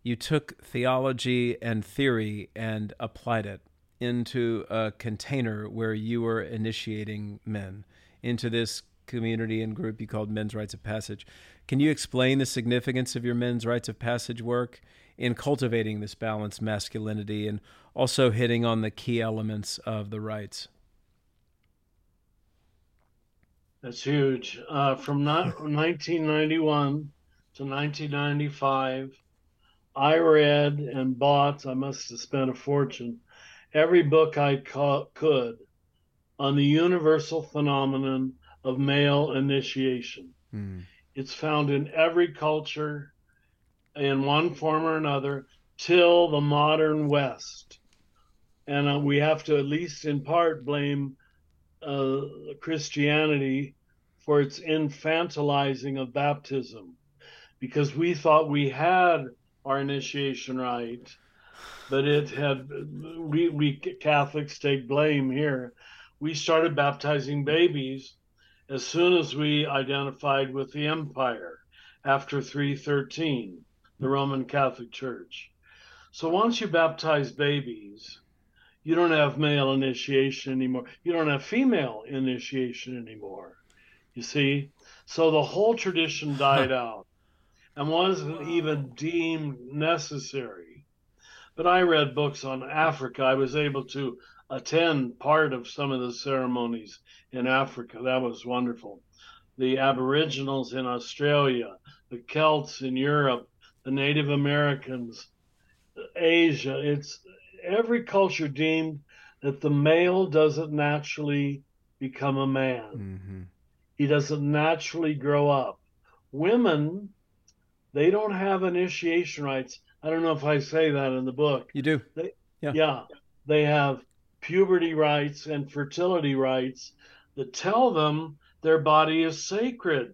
you took theology and theory and applied it into a container where you were initiating men into this community and group you called Men's Rites of Passage. Can you explain the significance of your Men's Rites of Passage work in cultivating this balanced masculinity and also hitting on the key elements of the rites? That's huge. Uh, from not, 1991 to 1995, I read and bought, I must have spent a fortune, every book I ca- could on the universal phenomenon of male initiation. Mm. It's found in every culture in one form or another till the modern West. And uh, we have to, at least in part, blame uh, Christianity for its infantilizing of baptism because we thought we had our initiation right, but it had, we, we Catholics take blame here. We started baptizing babies as soon as we identified with the empire after 313, the Roman Catholic Church. So once you baptize babies, you don't have male initiation anymore. You don't have female initiation anymore. You see? So the whole tradition died out and wasn't even deemed necessary. But I read books on Africa. I was able to attend part of some of the ceremonies in Africa. That was wonderful. The Aboriginals in Australia, the Celts in Europe, the Native Americans, Asia. It's every culture deemed that the male doesn't naturally become a man. Mm-hmm. He doesn't naturally grow up. Women, they don't have initiation rites. I don't know if I say that in the book. You do. Yeah. Yeah, they have puberty rites and fertility rites that tell them their body is sacred.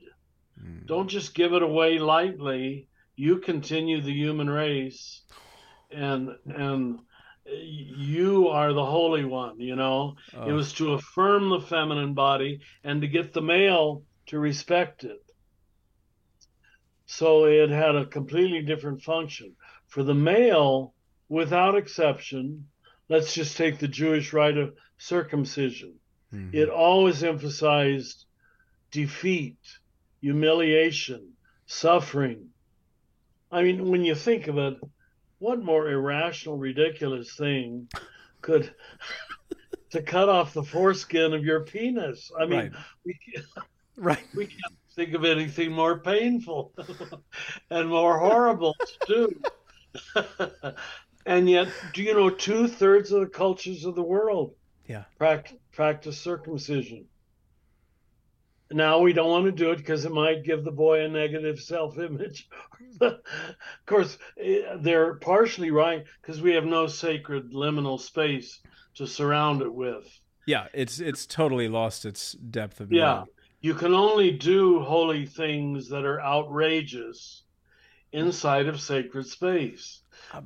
Mm. Don't just give it away lightly. You continue the human race, and and you are the holy one. You know, Oh, it was to affirm the feminine body and to get the male to respect it. So it had a completely different function. For the male, without exception, let's just take the Jewish rite of circumcision. mhm. It always emphasized defeat, humiliation, suffering. I mean, when you think of it, what more irrational, ridiculous thing could to cut off the foreskin of your penis? I mean, right. we, Right. we can't think of anything more painful and more horrible to do. and yet, do you know two thirds of the cultures of the world yeah. practice circumcision? Now we don't want to do it because it might give the boy a negative self-image. of course, eh, they're partially right because we have no sacred liminal space to surround it with. Yeah, it's it's totally lost its depth of meaning. Yeah, you can only do holy things that are outrageous inside of sacred space.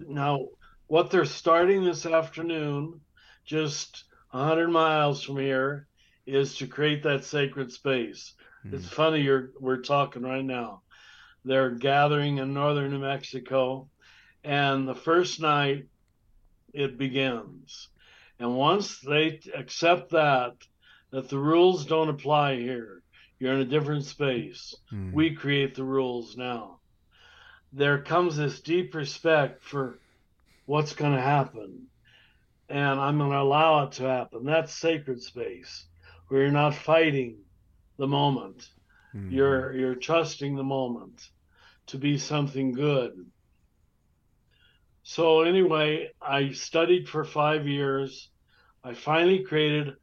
Now, what they're starting this afternoon, just 100 miles from here, is to create that sacred space. Mm. It's funny you're we're talking right now. They're gathering in northern New Mexico, and the first night it begins. And once they accept that, that the rules don't apply here, you're in a different space. Mm. We create the rules now. There comes this deep respect for what's going to happen. And I'm going to allow it to happen. That's sacred space where you're not fighting the moment. Mm. You're you're trusting the moment to be something good. So anyway, I studied for 5 years. I finally created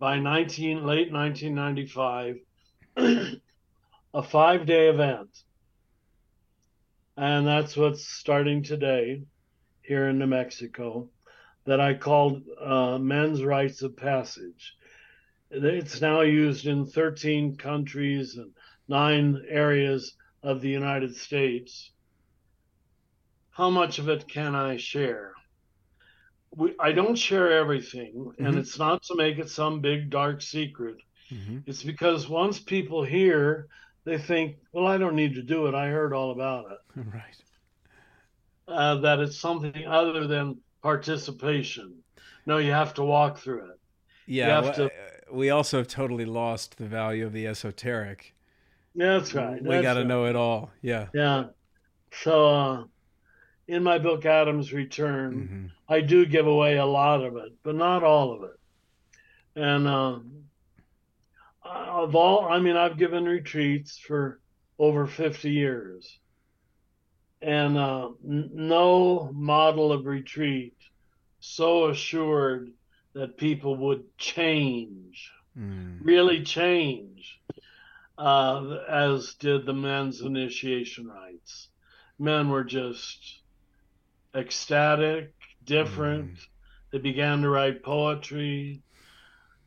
by 19 late 1995 a five day event. And that's what's starting today here in New Mexico that I called uh, Men's Rites of Passage. It's now used in 13 countries and nine areas of the United States. How much of it can I share? We, I don't share everything, mm-hmm. and it's not to make it some big dark secret. Mm-hmm. It's because once people hear, they think, well, I don't need to do it. I heard all about it. Right. Uh, that it's something other than participation. No, you have to walk through it. Yeah. Well, to... Uh, we also have totally lost the value of the esoteric. Yeah, that's right. We got to right. know it all. Yeah. Yeah. So, uh, in my book, Adam's Return, mm-hmm. I do give away a lot of it, but not all of it. And uh, of all, I mean, I've given retreats for over 50 years. And uh, n- no model of retreat so assured that people would change, mm. really change, uh, as did the men's initiation rites. Men were just ecstatic, different. Mm. They began to write poetry.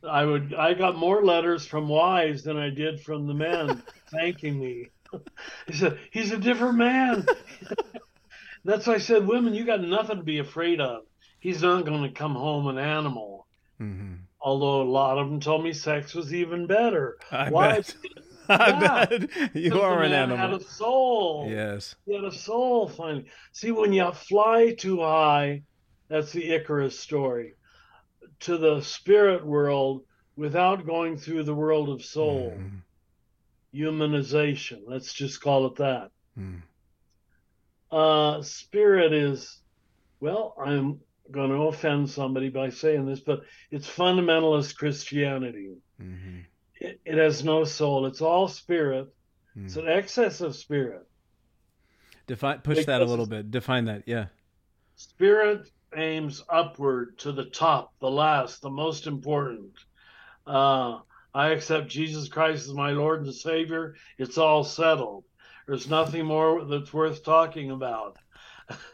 I would I got more letters from wives than I did from the men thanking me. he said he's a different man. That's why I said, women, you got nothing to be afraid of. He's not going to come home an animal. Mm-hmm. Although a lot of them told me sex was even better. I bet. I yeah, bet you are an animal. Had a soul. Yes. He had a soul. Finally, see when you fly too high, that's the Icarus story to the spirit world without going through the world of soul. Mm. Humanization, let's just call it that. Mm. Uh, spirit is, well, I'm going to offend somebody by saying this, but it's fundamentalist Christianity. Mm-hmm. It, it, has no soul, it's all spirit. Mm. It's an excess of spirit. Define, push because that a little bit. Define that, yeah. Spirit aims upward to the top, the last, the most important. Uh, I accept Jesus Christ as my Lord and Savior. It's all settled. There's nothing more that's worth talking about.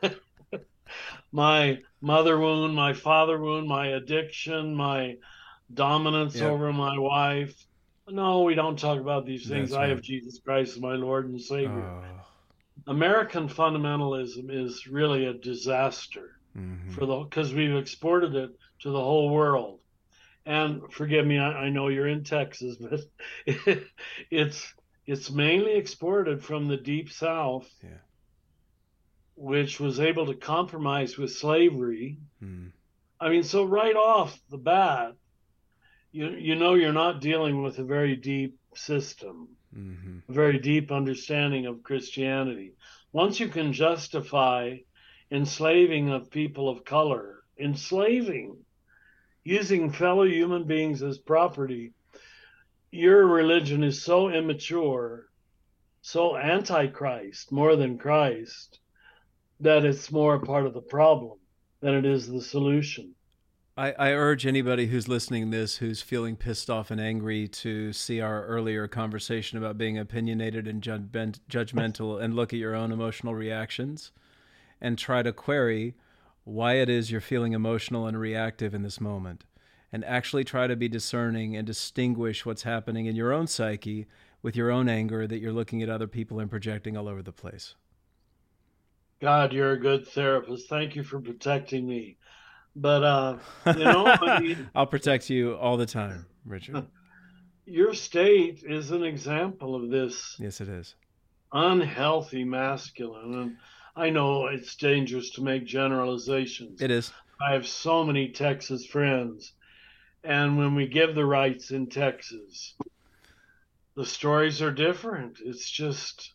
my mother wound, my father wound, my addiction, my dominance yep. over my wife. No, we don't talk about these things. That's I have Jesus Christ as my Lord and Savior. Uh... American fundamentalism is really a disaster mm-hmm. for the because we've exported it to the whole world. And forgive me, I, I know you're in Texas, but it, it's it's mainly exported from the deep south, yeah. which was able to compromise with slavery. Mm. I mean, so right off the bat, you you know you're not dealing with a very deep system, mm-hmm. a very deep understanding of Christianity. Once you can justify enslaving of people of color, enslaving, using fellow human beings as property. your religion is so immature, so antichrist more than Christ, that it's more a part of the problem than it is the solution. I, I, urge anybody who's listening to this who's feeling pissed off and angry to see our earlier conversation about being opinionated and judgmental and look at your own emotional reactions and try to query why it is you're feeling emotional and reactive in this moment and actually try to be discerning and distinguish what's happening in your own psyche with your own anger that you're looking at other people and projecting all over the place. God, you're a good therapist. Thank you for protecting me. But uh, you know, I mean, I'll protect you all the time, Richard. Your state is an example of this. Yes, it is. Unhealthy masculine. And I know it's dangerous to make generalizations. It is. I have so many Texas friends. And when we give the rites in Texas, the stories are different. It's just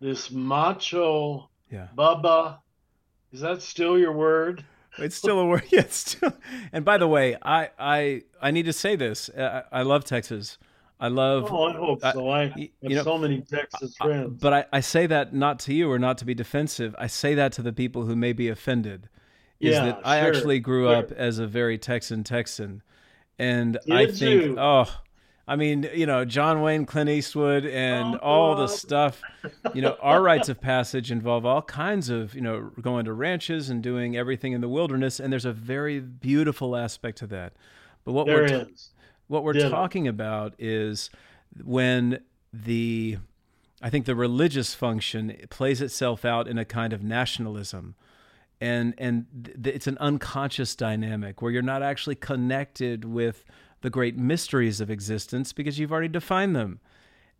this macho yeah. Bubba. Is that still your word? It's still a word. Yes. Yeah, and by the way, I I I need to say this. Uh, I, I love Texas. I love. Oh, I hope so. I, I have you know, so many Texas friends. but I, I say that not to you or not to be defensive. I say that to the people who may be offended. Is yeah, that I actually grew sure. up as a very Texan Texan, and Did I think, you? oh, I mean, you know, John Wayne, Clint Eastwood, and oh, all the stuff. You know, our rites of passage involve all kinds of, you know, going to ranches and doing everything in the wilderness, and there's a very beautiful aspect to that. But what there we're what we're talking about is when the I think the religious function plays itself out in a kind of nationalism. And and th- it's an unconscious dynamic where you're not actually connected with the great mysteries of existence because you've already defined them.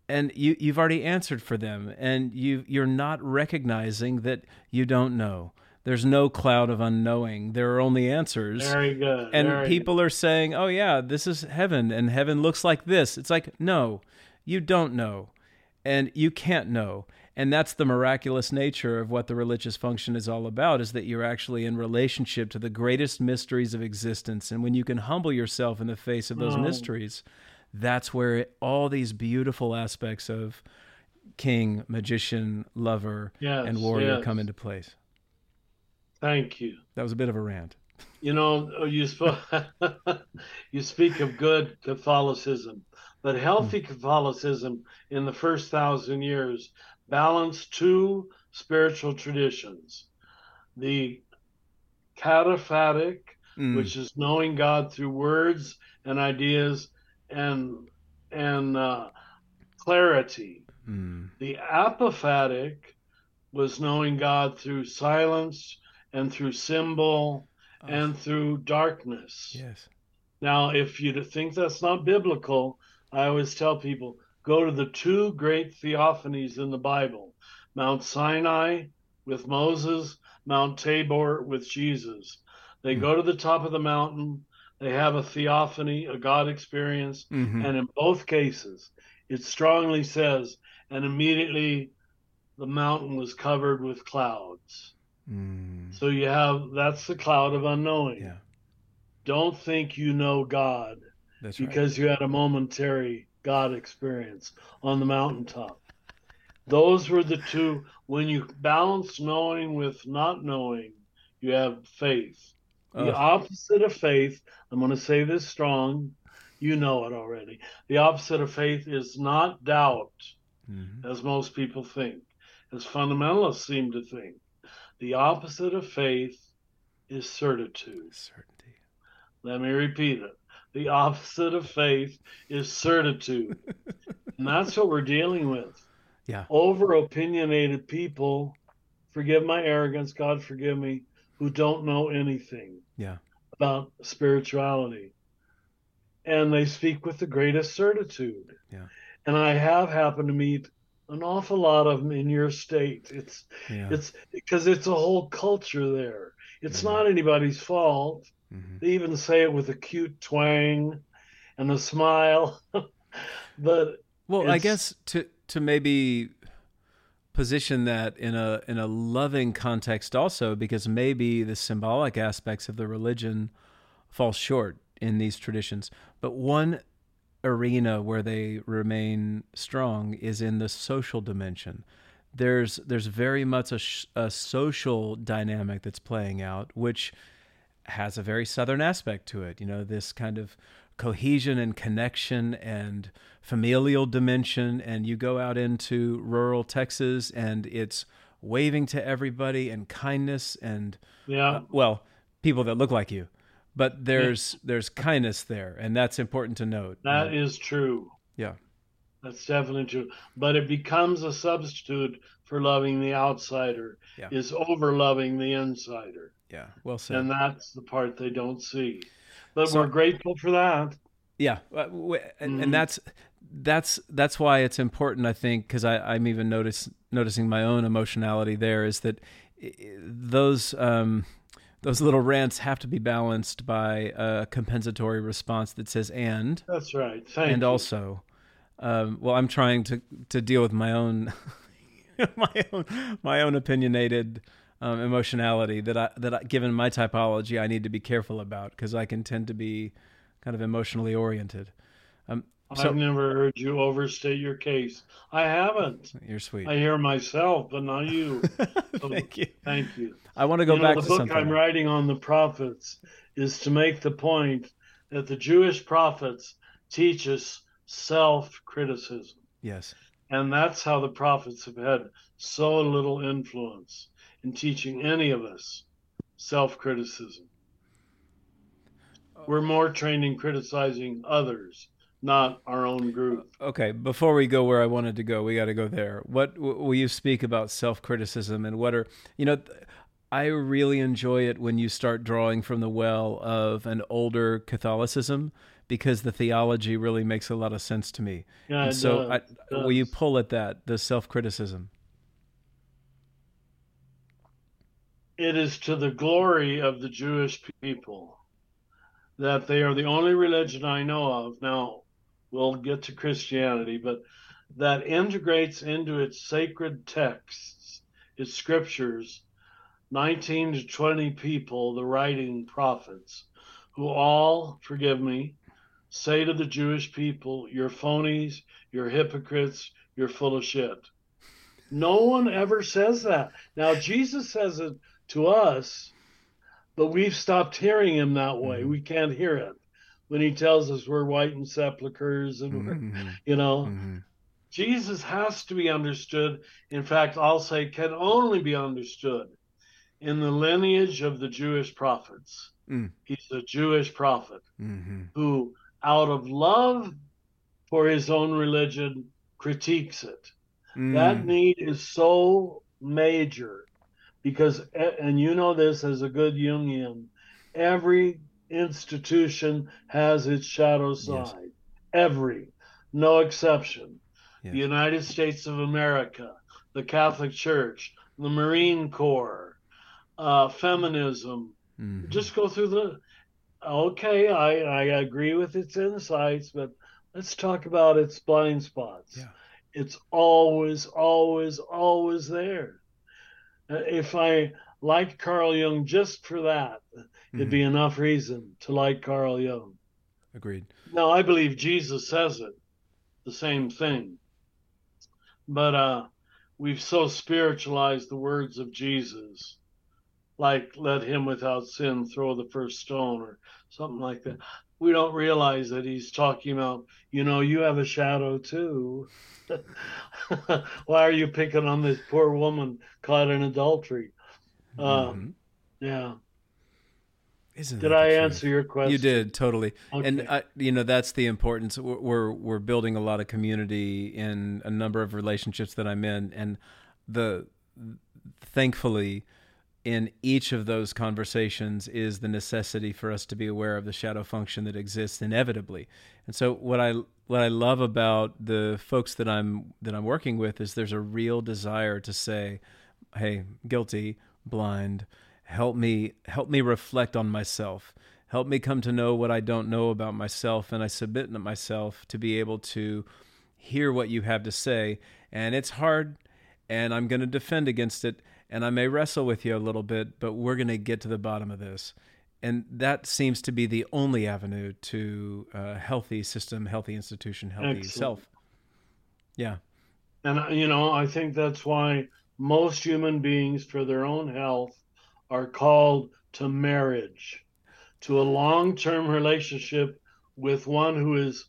And you, you've already answered for them. And you, you're not recognizing that you don't know there's no cloud of unknowing there are only answers very good and very people good. are saying oh yeah this is heaven and heaven looks like this it's like no you don't know and you can't know and that's the miraculous nature of what the religious function is all about is that you're actually in relationship to the greatest mysteries of existence and when you can humble yourself in the face of those oh. mysteries that's where it, all these beautiful aspects of king magician lover yes, and warrior yes. come into place thank you that was a bit of a rant you know you, sp- you speak of good catholicism but healthy hmm. catholicism in the first thousand years balanced two spiritual traditions the cataphatic, mm. which is knowing God through words and ideas and and uh, clarity. Mm. The apophatic was knowing God through silence and through symbol oh. and through darkness. Yes. Now, if you think that's not biblical, I always tell people go to the two great theophanies in the Bible Mount Sinai with Moses, Mount Tabor with Jesus. They mm-hmm. go to the top of the mountain, they have a theophany, a God experience, mm-hmm. and in both cases, it strongly says, and immediately the mountain was covered with clouds. Mm. So you have that's the cloud of unknowing. Yeah. Don't think you know God that's because right. you had a momentary God experience on the mountaintop. Those were the two. When you balance knowing with not knowing, you have faith. The opposite of faith, I'm going to say this strong, you know it already. The opposite of faith is not doubt, mm-hmm. as most people think, as fundamentalists seem to think. The opposite of faith is certitude. Certainty. Let me repeat it. The opposite of faith is certitude. and that's what we're dealing with. Yeah. Over opinionated people, forgive my arrogance, God forgive me, who don't know anything yeah. about spirituality. And they speak with the greatest certitude. Yeah. And I have happened to meet an awful lot of them in your state. It's yeah. it's because it's a whole culture there. It's mm-hmm. not anybody's fault. Mm-hmm. They even say it with a cute twang and a smile. but well, I guess to to maybe position that in a in a loving context also because maybe the symbolic aspects of the religion fall short in these traditions. But one arena where they remain strong is in the social dimension. There's there's very much a, sh- a social dynamic that's playing out, which has a very southern aspect to it. You know, this kind of cohesion and connection and familial dimension. And you go out into rural Texas, and it's waving to everybody and kindness and Yeah. uh, well, people that look like you. But there's there's kindness there, and that's important to note. That is true. yeah. That's definitely true. But it becomes a substitute for loving the outsider, Yeah. is over loving the insider. Yeah, well said. And that's the part they don't see. But So- we're grateful for that. Yeah, and, Mhm. and that's that's that's why it's important. I think because I'm even notice noticing my own emotionality there is that those um, those little rants have to be balanced by a compensatory response that says and That's right. Thank and you. also. Um, well, I'm trying to to deal with my own my own my own opinionated um, emotionality that I that I, given my typology I need to be careful about because I can tend to be kind of emotionally oriented. Um, so I've never heard you overstate your case. I haven't. you're sweet. I hear myself, but not you. Thank you. Thank you. I want to go you know, back the to book something. I'm writing on the prophets is to make the point that the Jewish prophets teach us self-criticism. Yes. And that's how the prophets have had so little influence in teaching any of us self criticism. We're more trained in criticizing others, not our own group. Okay. Before we go where I wanted to go, we got to go there. What will you speak about self criticism and what are you know? I really enjoy it when you start drawing from the well of an older Catholicism because the theology really makes a lot of sense to me. Yeah, and so, does, I, will you pull at that the self criticism? It is to the glory of the Jewish people that they are the only religion I know of. Now, we'll get to Christianity, but that integrates into its sacred texts, its scriptures, 19 to 20 people, the writing prophets, who all, forgive me, say to the Jewish people, You're phonies, you're hypocrites, you're full of shit. No one ever says that. Now, Jesus says it to us, but we've stopped hearing him that way. Mhm. We can't hear it when he tells us we're whitened sepulchres and Mhm. you know, Mhm. Jesus has to be understood. In fact, I'll say can only be understood in the lineage of the Jewish prophets. Mm. He's a Jewish prophet Mhm. who, out of love for his own religion, critiques it. That Mm. need is so major because, and you know this as a good Jungian, every institution has its shadow side. Every, no exception. Yes. The United States of America, the Catholic Church, the Marine Corps, uh, feminism. Mhm. Just go through the. Okay, I, I agree with its insights, but let's talk about its blind spots. Yeah. It's always, always, always there. Uh, If I liked Carl Jung just for that, it'd be enough reason to like Carl Jung. Agreed. Now, I believe Jesus says it, the same thing. But uh, we've so spiritualized the words of Jesus, like let him without sin throw the first stone or something like that. We don't realize that he's talking about, you know, you have a shadow too. Why are you picking on this poor woman caught in adultery? Uh, Mhm. Yeah. Isn't Did I the truth? answer your question? You did totally, and I, you know that's the importance. We're we're- we're building a lot of community in a number of relationships that I'm in, and the thankfully in each of those conversations is the necessity for us to be aware of the shadow function that exists inevitably. And so what I what I love about the folks that I'm that I'm working with is there's a real desire to say, "Hey, guilty, blind, help me help me reflect on myself. Help me come to know what I don't know about myself and I submit myself to be able to hear what you have to say. And it's hard and I'm going to defend against it and I may wrestle with you a little bit, but we're going to get to the bottom of this. and that seems to be the only avenue to a healthy system, healthy institution, healthy Excellent. self. Yeah. And, uh, you know, I think that's why most human beings, for their own health, are called to marriage, to a long term relationship with one who is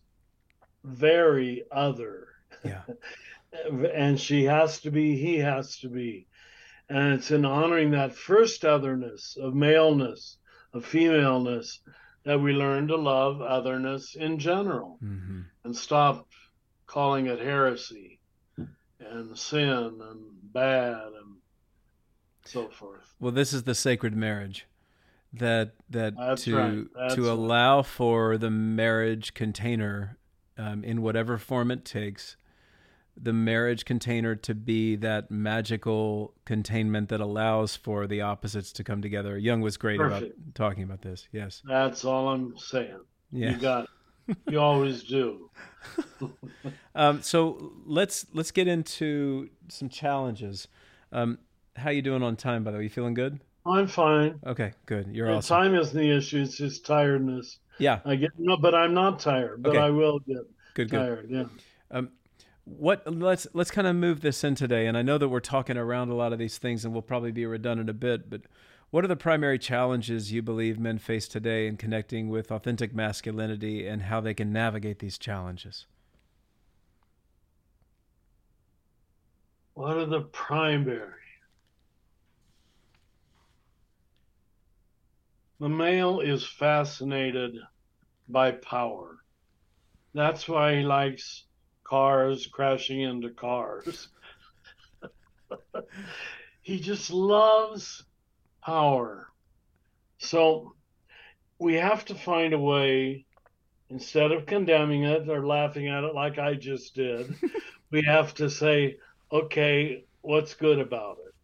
very other. Yeah. and she has to be, he has to be. And it's in honoring that first otherness of maleness, of femaleness, that we learn to love otherness in general hmm and stop calling it heresy and sin and bad so forth. Well, this is the sacred marriage that that That's to right. To right. allow for the marriage container um, in whatever form it takes, the marriage container to be that magical containment that allows for the opposites to come together. Jung was great about talking about this. Yes. That's all I'm saying. Yeah. You got it. You always do. Um, so let's let's get into some challenges. Um, how you doing on time? By the way, you feeling good? I'm fine. Okay, good. You're awesome. Time isn't the issue. It's just tiredness. Yeah, I get no, but I'm not tired. But Okay. I will get good, good. tired. Yeah. Um, what let's let's kind of move this in today and i know that we're talking around a lot of these things and we'll probably be redundant a bit but what are the primary challenges you believe men face today in connecting with authentic masculinity and how they can navigate these challenges What are the primary? The male is fascinated by power. That's why he likes cars crashing into cars. he just loves power. So we have to find a way, instead of condemning it or laughing at it like I just did, we have to say, okay, what's good about it?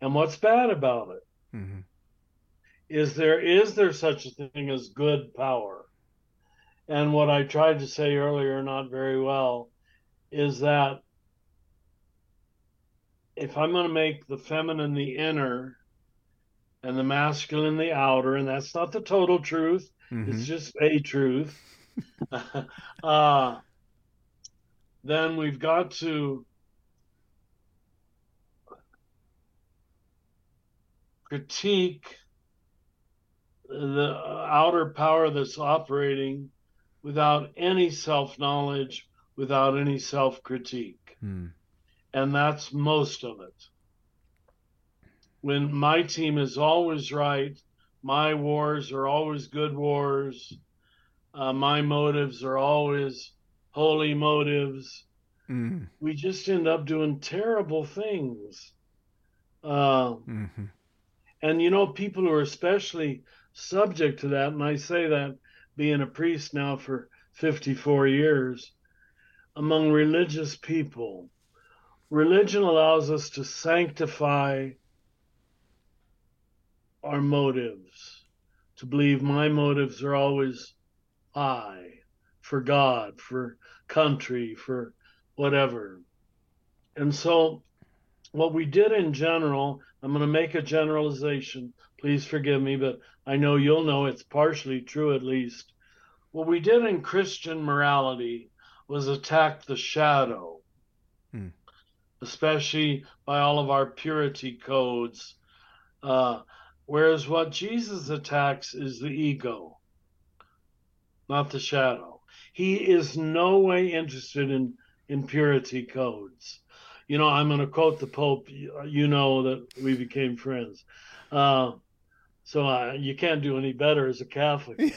And what's bad about it? mm-hmm. Is there is there such a thing as good power? And what I tried to say earlier, not very well, is that if I'm going to make the feminine the inner and the masculine the outer, and that's not the total truth, Mm-hmm. it's just a truth, uh, then we've got to critique the outer power that's operating without any self knowledge, without any self critique. mm And that's most of it. When my team is always right, my wars are always good wars, uh, my motives are always holy motives, mm we just end up doing terrible things. Uh, hmm and you know, people who are especially subject to that, and I say that being a priest now for 54 years, among religious people, religion allows us to sanctify our motives, to believe my motives are always I, for God, for country, for whatever. And so, what we did in general, I'm going to make a generalization. Please forgive me, but I know you'll know it's partially true at least. What we did in Christian morality was attack the shadow, Hmm. especially by all of our purity codes. Uh, whereas what Jesus attacks is the ego, not the shadow. He is no way interested in, in purity codes. You know, I'm going to quote the Pope. You you know that we became friends. Uh, so uh, you can't do any better as a Catholic.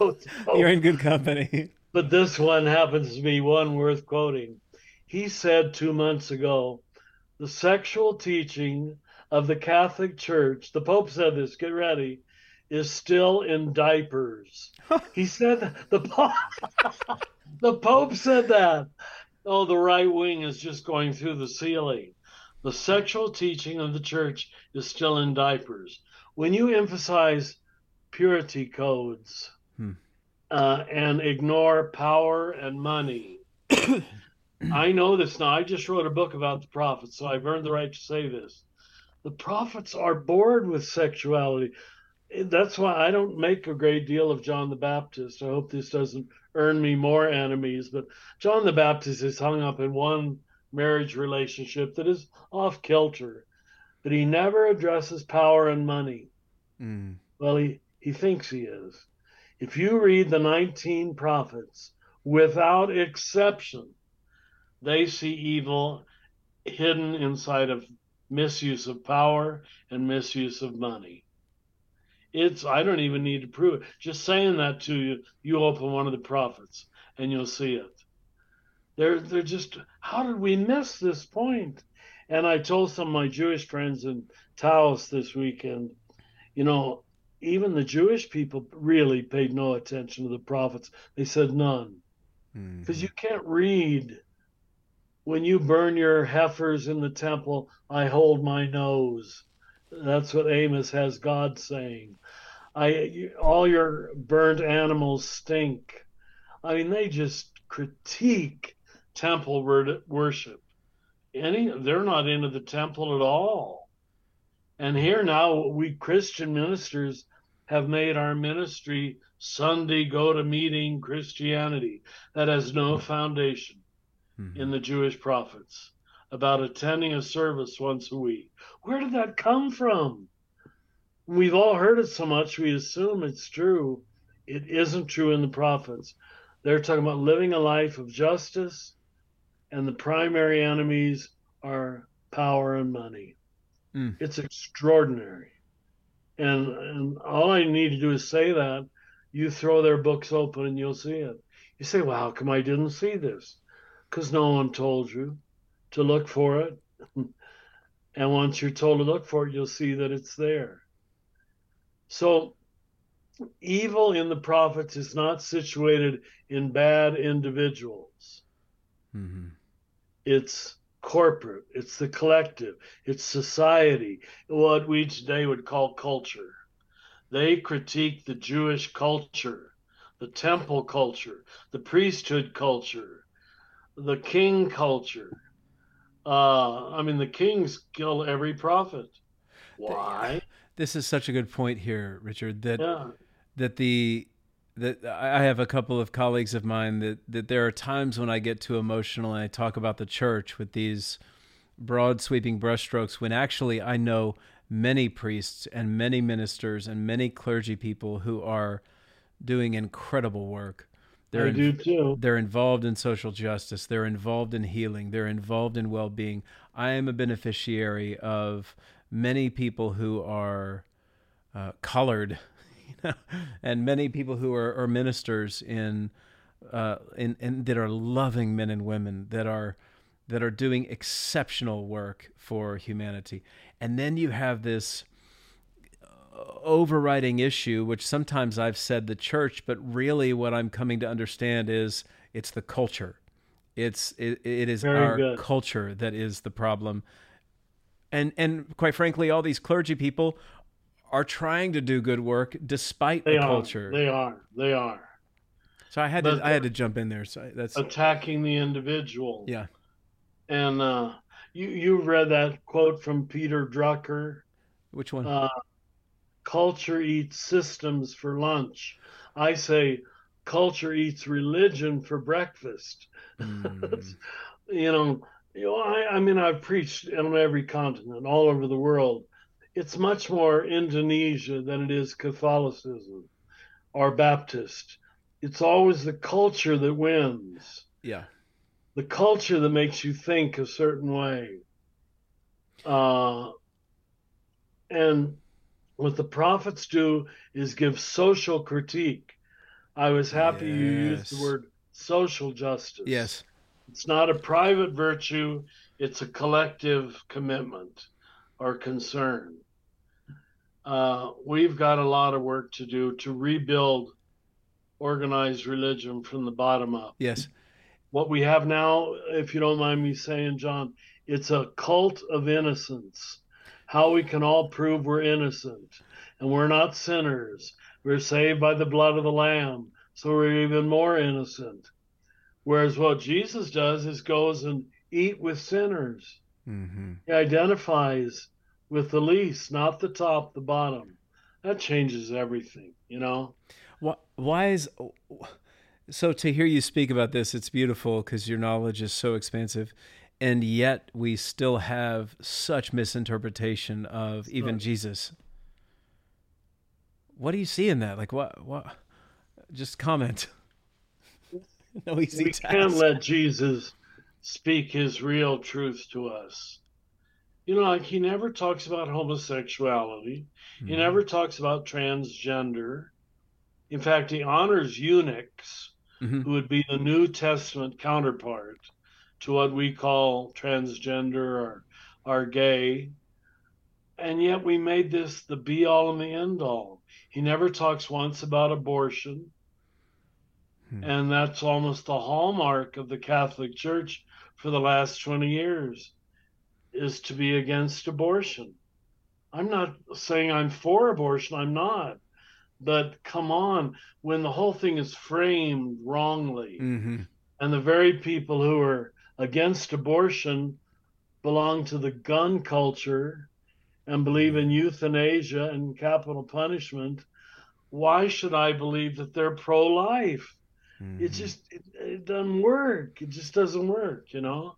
You're in good company But this one happens to be one worth quoting. He said two months ago, the sexual teaching of the Catholic Church, the Pope said this, get ready, is still in diapers. he said the Pope, the Pope said that. Oh, the right wing is just going through the ceiling. The sexual teaching of the church is still in diapers. When you emphasize purity codes, Hmm. uh, and ignore power and money. I know this now. I just wrote a book about the prophets, so I've earned the right to say this. The prophets are bored with sexuality. that's why I don't make a great deal of John the Baptist. I hope this doesn't earn me more enemies, but John the Baptist is hung up in one marriage relationship that is off kilter, but he never addresses power and money. Mm. Well, he, he thinks he is. If you read the 19 prophets, without exception, they see evil hidden inside of misuse of power and misuse of money. It's I don't even need to prove it. Just saying that to you, you open one of the prophets and you'll see it. They're they're just how did we miss this point? And I told some of my Jewish friends in Taos this weekend, you know, even the Jewish people really paid no attention to the prophets. They said none. Because mm-hmm. you can't read when you burn your heifers in the temple, I hold my nose. That's what Amos has God saying. I all your burnt animals stink. I mean, they just critique temple worship. Any they're not into the temple at all. And here now we Christian ministers have made our ministry Sunday go to meeting Christianity that has no foundation mm-hmm. in the Jewish prophets about attending a service once a week. Where did that come from? we've all heard it so much we assume it's true. It isn't true in the prophets. They're talking about living a life of justice, and the primary enemies are power and money. Mm. It's extraordinary. And, and all I need to do is say that. You throw their books open and you'll see it. You say, well, how come I didn't see this? Because no one told you to look for it. and once you're told to look for it, you'll see that it's there. So, evil in the prophets is not situated in bad individuals. Mm-hmm. It's corporate, it's the collective, it's society, what we today would call culture. They critique the Jewish culture, the temple culture, the priesthood culture, the king culture. Uh, I mean, the kings kill every prophet. Why? this is such a good point here, Richard. That yeah. that the that I have a couple of colleagues of mine that that there are times when I get too emotional and I talk about the church with these broad sweeping brushstrokes when actually I know many priests and many ministers and many clergy people who are doing incredible work. They're I do too. They're involved in social justice. They're involved in healing. They're involved in well-being. I am a beneficiary of many people who are uh, colored, and many people who are, are ministers in, uh, in, in that are loving men and women that are that are doing exceptional work for humanity, and then you have this uh, overriding issue, which sometimes I've said the church, but really what I'm coming to understand is it's the culture. It's it, it is Very our good. culture that is the problem and and quite frankly, all these clergy people are trying to do good work despite they the are. culture. They are. They are. So I had but to I had to jump in there. So that's attacking the individual. Yeah. And uh, you you read that quote from Peter Drucker. Which one? Uh, culture eats systems for lunch. I say culture eats religion for breakfast. Mm. you know, you know, I, I mean, I've preached on every continent, all over the world. It's much more Indonesia than it is Catholicism or Baptist. It's always the culture that wins. Yeah. The culture that makes you think a certain way. Uh, and what the prophets do is give social critique. I was happy yes. you used the word social justice. Yes. It's not a private virtue, it's a collective commitment or concern. Uh, we've got a lot of work to do to rebuild organized religion from the bottom up. Yes. What we have now, if you don't mind me saying, John, it's a cult of innocence. How we can all prove we're innocent and we're not sinners. We're saved by the blood of the Lamb, so we're even more innocent. Whereas what Jesus does is goes and eat with sinners. Mm-hmm. He identifies with the least, not the top, the bottom. that changes everything, you know? Why is so to hear you speak about this, it's beautiful because your knowledge is so expansive. And yet we still have such misinterpretation of even right. Jesus. What do you see in that? Like what what just comment. no easy we task. can't let Jesus speak his real truth to us. You know, like he never talks about homosexuality. Mm-hmm. He never talks about transgender. In fact, he honors eunuchs, mm-hmm. who would be the New Testament counterpart to what we call transgender or are gay. And yet we made this the be all and the end all. He never talks once about abortion. Hmm. And that's almost the hallmark of the Catholic Church for the last 20 years is to be against abortion. I'm not saying I'm for abortion, I'm not. But come on, when the whole thing is framed wrongly, mm-hmm. and the very people who are against abortion belong to the gun culture and believe in euthanasia and capital punishment, why should I believe that they're pro life? Mm-hmm. It just it, it, doesn't work. It just doesn't work, you know.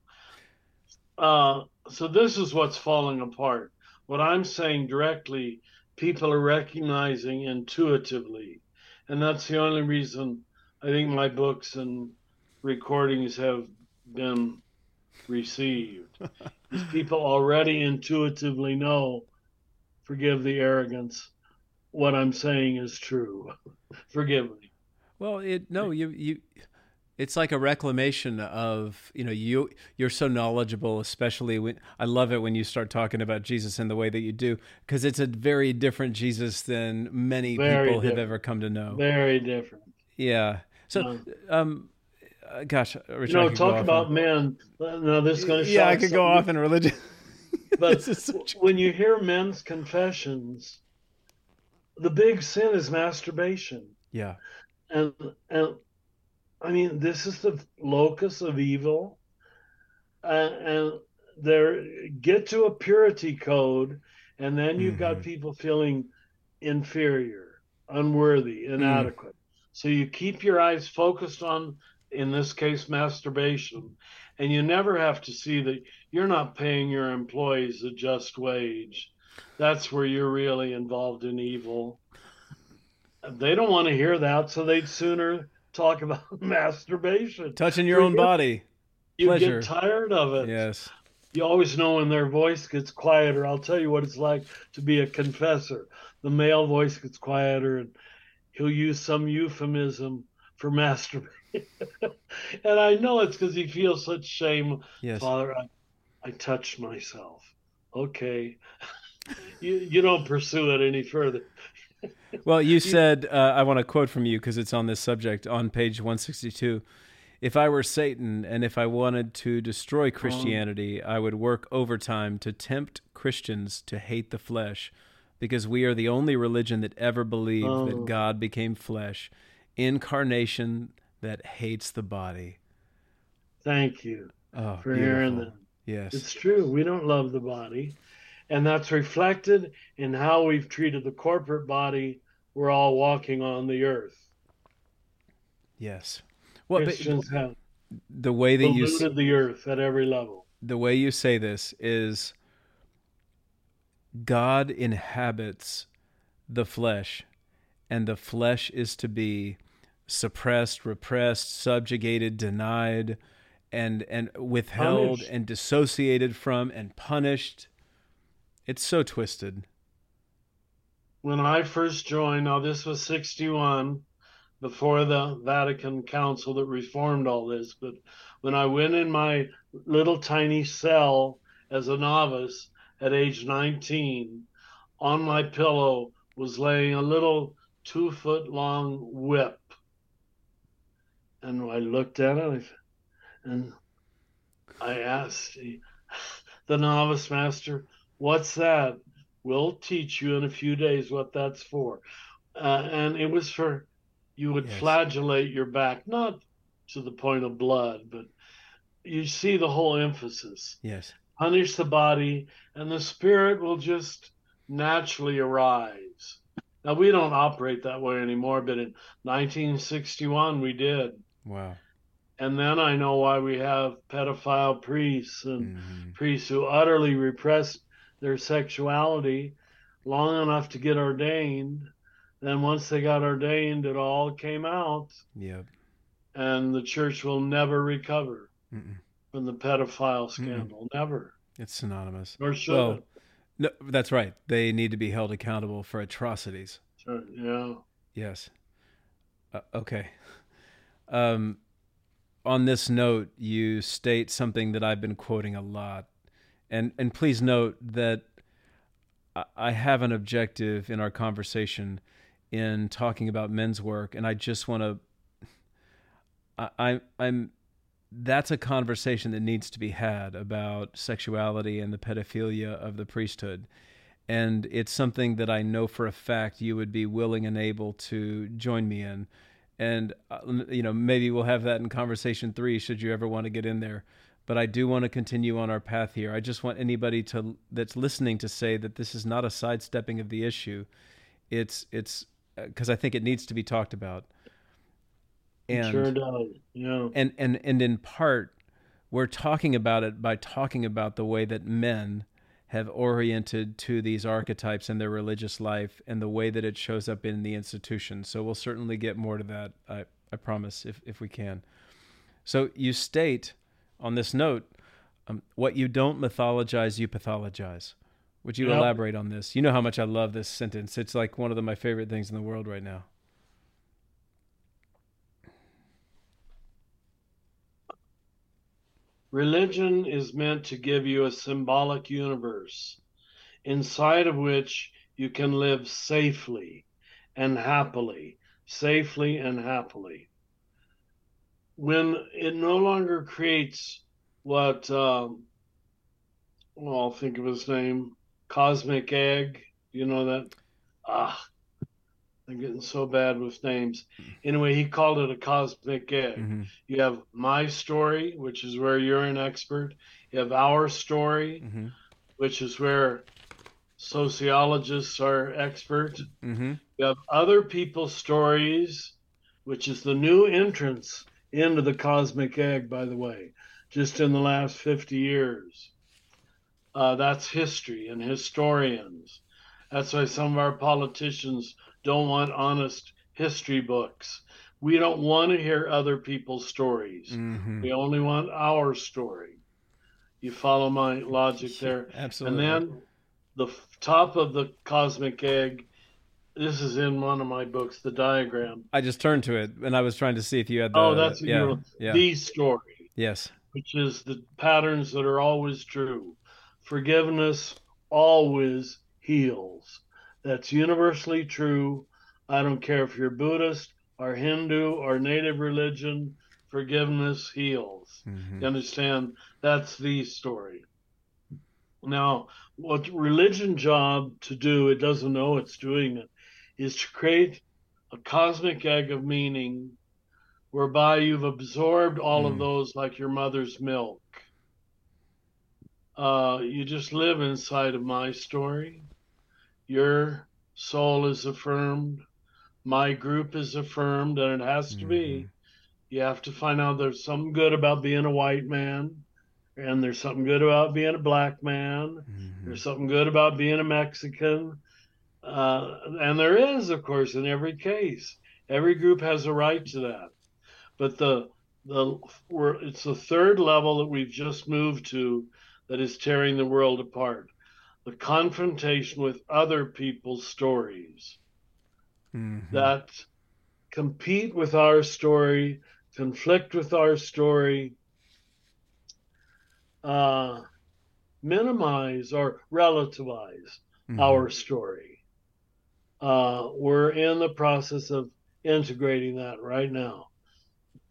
Uh, so this is what's falling apart. What I'm saying directly, people are recognizing intuitively, and that's the only reason I think my books and recordings have been received. People already intuitively know, forgive the arrogance, what I'm saying is true. forgive me. Well, it no, you you it's like a reclamation of you know you you're so knowledgeable especially when i love it when you start talking about jesus in the way that you do because it's a very different jesus than many very people different. have ever come to know. Very different. Yeah. So um uh, gosh Rich, you know talk about men. No this is going to yeah i could go off in religion. But when you hear men's confessions the big sin is masturbation. Yeah. And and I mean, this is the locus of evil, uh, and there get to a purity code, and then you've mm-hmm. got people feeling inferior, unworthy, mm. inadequate. Mm. So you keep your eyes focused on, in this case, masturbation, and you never have to see that you're not paying your employees a just wage. That's where you're really involved in evil they don't want to hear that, so they'd sooner talk about masturbation. Touching your own body. You Pleasure. get tired of it. Yes. You always know when their voice gets quieter. I'll tell you what it's like to be a confessor. The male voice gets quieter and he'll use some euphemism for masturbation. and I know it's because he feels such shame. Yes. Father, I, I touched myself. Okay. you, you don't pursue it any further well, you said, uh, I want to quote from you because it's on this subject on page 162. If I were Satan and if I wanted to destroy Christianity, I would work overtime to tempt Christians to hate the flesh because we are the only religion that ever believed oh. that God became flesh, incarnation that hates the body. Thank you oh, for beautiful. hearing that. Yes. It's true. We don't love the body and that's reflected in how we've treated the corporate body we're all walking on the earth. Yes. Well, Christians have the way that you polluted the earth at every level. The way you say this is God inhabits the flesh, and the flesh is to be suppressed, repressed, subjugated, denied, and and withheld punished. and dissociated from and punished it's so twisted. When I first joined, now this was 61, before the Vatican Council that reformed all this, but when I went in my little tiny cell as a novice at age 19, on my pillow was laying a little two foot long whip. And I looked at it and I asked the novice master, What's that? We'll teach you in a few days what that's for. Uh, and it was for you would yes. flagellate your back, not to the point of blood, but you see the whole emphasis. Yes. Punish the body, and the spirit will just naturally arise. Now we don't operate that way anymore, but in 1961 we did. Wow. And then I know why we have pedophile priests and mm-hmm. priests who utterly repressed their sexuality long enough to get ordained. Then once they got ordained, it all came out. Yep. And the church will never recover Mm-mm. from the pedophile scandal. Mm-mm. Never. It's synonymous. Nor should well. No, that's right. They need to be held accountable for atrocities. Sure, yeah. Yes. Uh, okay. Um, on this note, you state something that I've been quoting a lot, and and please note that I have an objective in our conversation in talking about men's work, and I just want to. I, I'm that's a conversation that needs to be had about sexuality and the pedophilia of the priesthood. And it's something that I know for a fact you would be willing and able to join me in. And, uh, you know, maybe we'll have that in conversation three should you ever want to get in there. But I do want to continue on our path here. I just want anybody to that's listening to say that this is not a sidestepping of the issue. It's it's because uh, I think it needs to be talked about. And, sure does. Yeah. And and and in part, we're talking about it by talking about the way that men have oriented to these archetypes in their religious life and the way that it shows up in the institution. So we'll certainly get more to that. I I promise if if we can. So you state on this note, um, what you don't mythologize, you pathologize. Would you yep. elaborate on this? You know how much I love this sentence. It's like one of the, my favorite things in the world right now. Religion is meant to give you a symbolic universe inside of which you can live safely and happily, safely and happily. When it no longer creates what, um, well, I'll think of his name, Cosmic Egg, you know that? Ah, I'm getting so bad with names. Anyway, he called it a cosmic egg. Mm-hmm. You have my story, which is where you're an expert. You have our story, mm-hmm. which is where sociologists are expert. Mm-hmm. You have other people's stories, which is the new entrance into the cosmic egg, by the way, just in the last 50 years. Uh, that's history and historians. That's why some of our politicians don't want honest history books. We don't want to hear other people's stories. Mm-hmm. We only want our story. You follow my logic there? Absolutely. And then the top of the cosmic egg. This is in one of my books, the diagram. I just turned to it, and I was trying to see if you had the. Oh, that's yeah, yeah. the story. Yes. Which is the patterns that are always true. Forgiveness always heals. That's universally true. I don't care if you're Buddhist or Hindu or native religion, forgiveness heals. Mm-hmm. You understand? That's the story. Now, what religion job to do, it doesn't know it's doing it, is to create a cosmic egg of meaning whereby you've absorbed all mm. of those like your mother's milk. Uh, you just live inside of my story your soul is affirmed, my group is affirmed, and it has to mm-hmm. be. You have to find out there's something good about being a white man, and there's something good about being a black man, mm-hmm. there's something good about being a Mexican. Uh, and there is, of course, in every case. Every group has a right to that. But the the we're, it's the third level that we've just moved to that is tearing the world apart the confrontation with other people's stories mm-hmm. that compete with our story, conflict with our story, uh, minimize or relativize mm-hmm. our story. Uh, we're in the process of integrating that right now,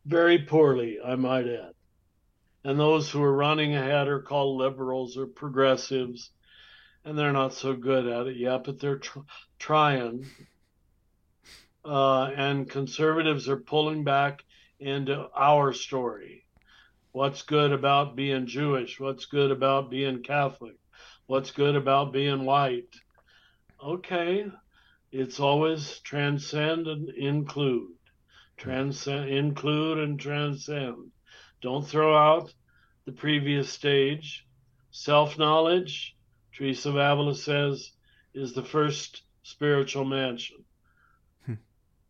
very poorly, I might add. And those who are running ahead are called liberals or progressives and they're not so good at it yet, but they're tr- trying. Uh, and conservatives are pulling back into our story. What's good about being Jewish? What's good about being Catholic? What's good about being white? Okay, It's always transcend and include. Transcend, include, and transcend. Don't throw out the previous stage. Self knowledge, Teresa of Avila says, is the first spiritual mansion. Hmm.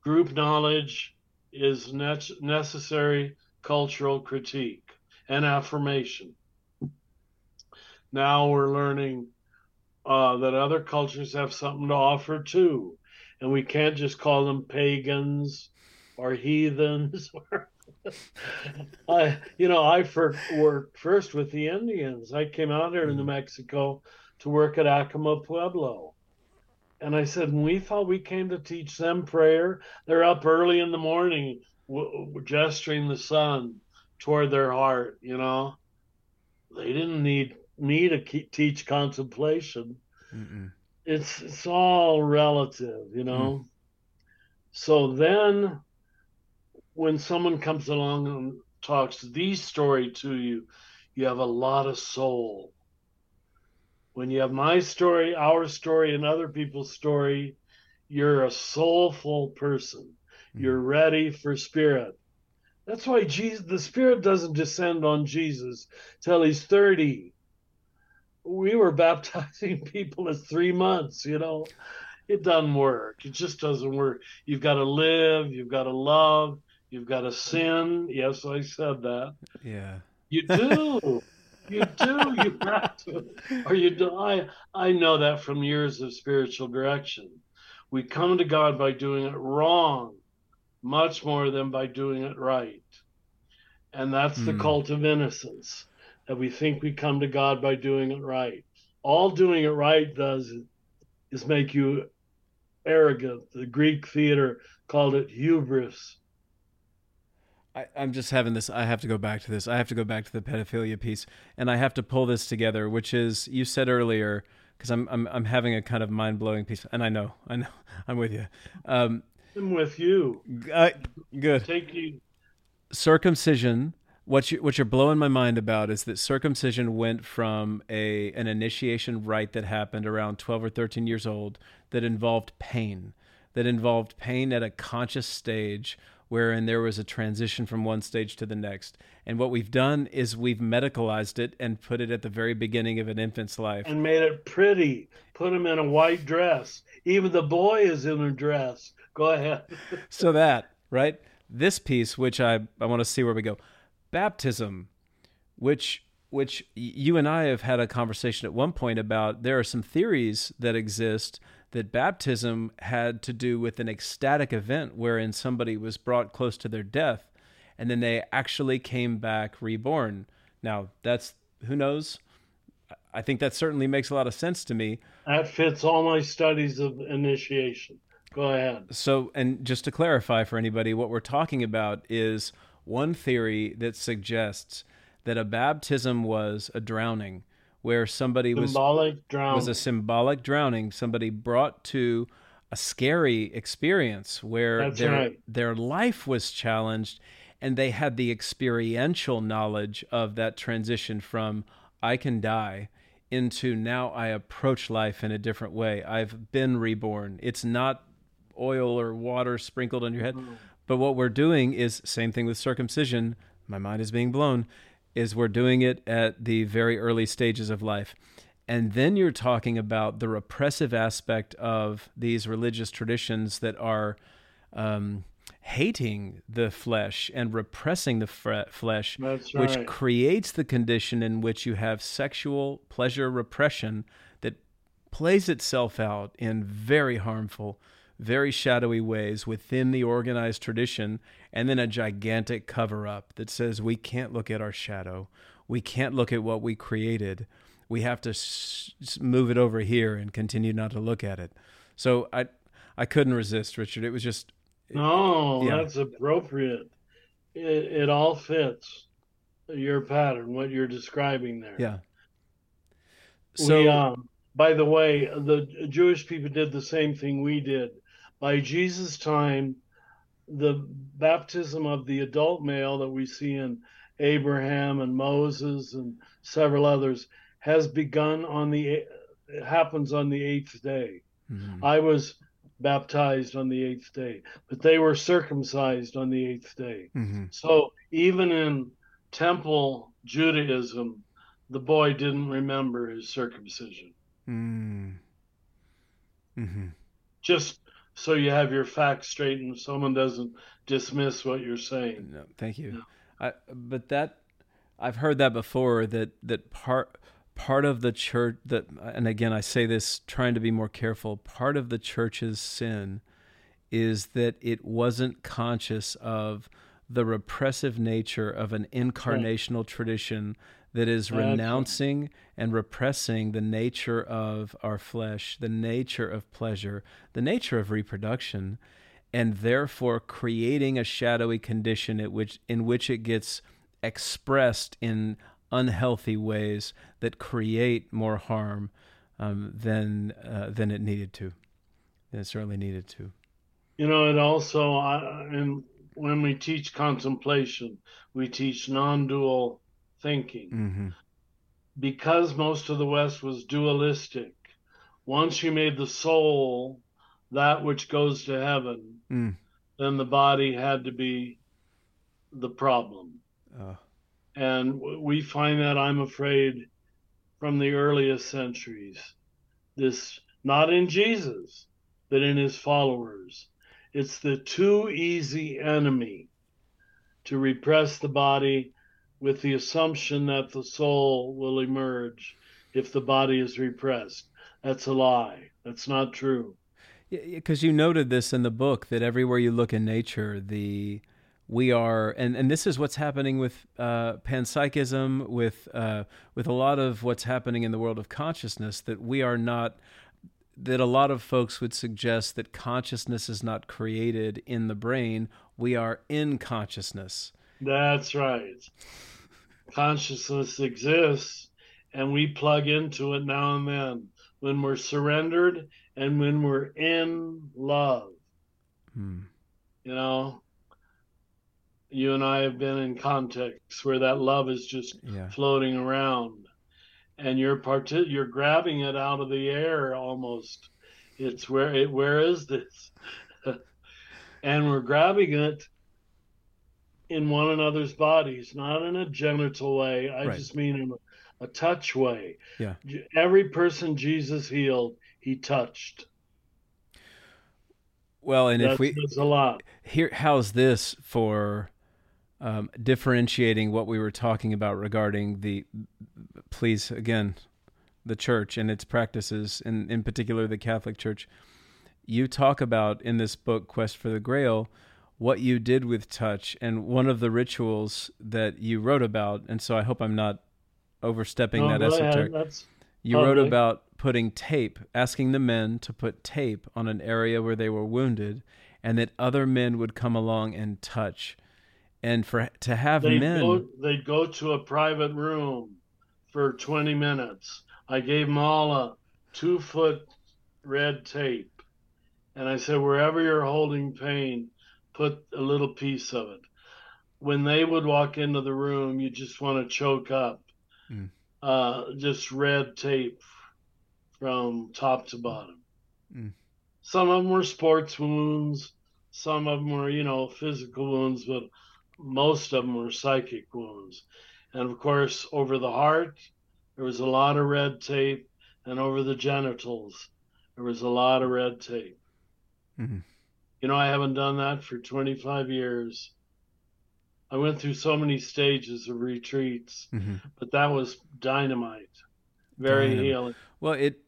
Group knowledge is ne- necessary cultural critique and affirmation. Now we're learning uh, that other cultures have something to offer too. And we can't just call them pagans or heathens. I, you know, I for, worked first with the Indians. I came out here to New mm-hmm. Mexico to work at Acoma Pueblo. And I said, we thought we came to teach them prayer. They're up early in the morning, w- gesturing the sun toward their heart, you know. They didn't need me to keep, teach contemplation. Mm-mm. It's it's all relative, you know. Mm. So then, when someone comes along and talks the story to you, you have a lot of soul. When you have my story, our story, and other people's story, you're a soulful person. Mm. You're ready for spirit. That's why Jesus, the Spirit doesn't descend on Jesus till he's 30 we were baptizing people at three months, you know. It doesn't work. It just doesn't work. You've got to live, you've got to love, you've got to sin. Yes, I said that. Yeah. You do. you do. You have to. Or you die. I, know that from years of spiritual direction. We come to God by doing it wrong much more than by doing it right. And that's mm. the hmm. cult of innocence that we think we come to God by doing it right. All doing it right does is make you arrogant. The Greek theater called it hubris. I, am just having this. I have to go back to this. I have to go back to the pedophilia piece, and I have to pull this together. Which is, you said earlier, because I'm, I'm I'm having a kind of mind blowing piece, and I know, I know, I'm with you. Um, I'm with you. Uh, good. Take you. Circumcision what you what you're blowing my mind about is that circumcision went from a an initiation rite that happened around 12 or 13 years old that involved pain that involved pain at a conscious stage wherein there was a transition from one stage to the next. And what we've done is we've medicalized it and put it at the very beginning of an infant's life. And made it pretty. Put him in a white dress. Even the boy is in a dress. Go ahead. So that right? This piece which i i want to see where we go baptism, which which you and I have had a conversation at one point about there are some theories that exist that baptism had to do with an ecstatic event wherein somebody was brought close to their death and then they actually came back reborn. Now, that's who knows? I think that certainly makes a lot of sense to me. That fits all my studies of initiation. Go ahead. So, and just to clarify for anybody, what we're talking about is one theory that suggests that a baptism was a drowning, where somebody symbolic was drowning. was a symbolic drowning. Somebody brought to a scary experience where That's their right. their life was challenged, and they had the experiential knowledge of that transition from I can die into now I approach life in a different way. I've been reborn. It's not oil or water sprinkled on your head, mm-hmm. But what we're doing is same thing with circumcision. My mind is being blown. Is we're doing it at the very early stages of life. And then you're talking about the repressive aspect of these religious traditions that are um, hating the flesh and repressing the flesh, right. which creates the condition in which you have sexual pleasure repression that plays itself out in very harmful very shadowy ways within the organized tradition, and then a gigantic cover up that says we can't look at our shadow. We can't look at what we created. We have to s- move it over here and continue not to look at it. So I, I couldn't resist, Richard. It was just. No, yeah. that's appropriate. It, it all fits your pattern, what you're describing there. Yeah. So, we, um, by the way, the Jewish people did the same thing we did by Jesus' time, the baptism of the adult male that we see in Abraham and Moses and several others has begun on the it happens on the eighth day. Mm-hmm. I was baptized on the eighth day, but they were circumcised on the eighth day. Mm-hmm. So even in temple Judaism, the boy didn't remember his circumcision. Mm. Mm-hmm. Just so you have your facts straight and someone doesn't dismiss what you're saying. No, thank you. I, but that I've heard that before that that part part of the church that and again I say this trying to be more careful part of the church's sin is that it wasn't conscious of the repressive nature of an incarnational right. tradition that is renouncing and repressing the nature of our flesh, the nature of pleasure, the nature of reproduction, and therefore creating a shadowy condition in which in which it gets expressed in unhealthy ways that create more harm um, than uh, than it needed to. Than it certainly needed to. You know, it also, uh, and when we teach contemplation, we teach non-dual thinking. Mm-hmm. Because most of the West was dualistic, once you made the soul that which goes to heaven, mm. then the body had to be the problem. Uh. And we find that, I'm afraid, from the earliest centuries. This, not in Jesus, but in his followers. It's the too easy enemy to repress the body with the assumption that the soul will emerge if the body is repressed. That's a lie. That's not true. Because you noted this in the book that everywhere you look in nature, the we are, and, and this is what's happening with uh, panpsychism, with uh, with a lot of what's happening in the world of consciousness. That we are not, that a lot of folks would suggest that consciousness is not created in the brain. We are in consciousness. That's right. Consciousness exists, and we plug into it now and then when we're surrendered and when we're in love. Hmm. You know, you and I have been in contexts where that love is just yeah. floating around and you're part you're grabbing it out of the air almost it's where it where is this and we're grabbing it in one another's bodies not in a genital way i right. just mean in a, a touch way yeah every person jesus healed he touched well and if we a lot here how's this for um, differentiating what we were talking about regarding the, please, again, the church and its practices, and in particular the Catholic Church. You talk about in this book, Quest for the Grail, what you did with touch and one of the rituals that you wrote about. And so I hope I'm not overstepping that esoteric. You wrote about putting tape, asking the men to put tape on an area where they were wounded, and that other men would come along and touch and for to have they'd men go, they'd go to a private room for 20 minutes i gave them all a two foot red tape and i said wherever you're holding pain put a little piece of it when they would walk into the room you just want to choke up mm. uh, just red tape from top to bottom mm. some of them were sports wounds some of them were you know physical wounds but most of them were psychic wounds. And of course, over the heart, there was a lot of red tape, and over the genitals, there was a lot of red tape. Mm-hmm. You know, I haven't done that for 25 years. I went through so many stages of retreats, mm-hmm. but that was dynamite, very dynamite. healing. Well, it.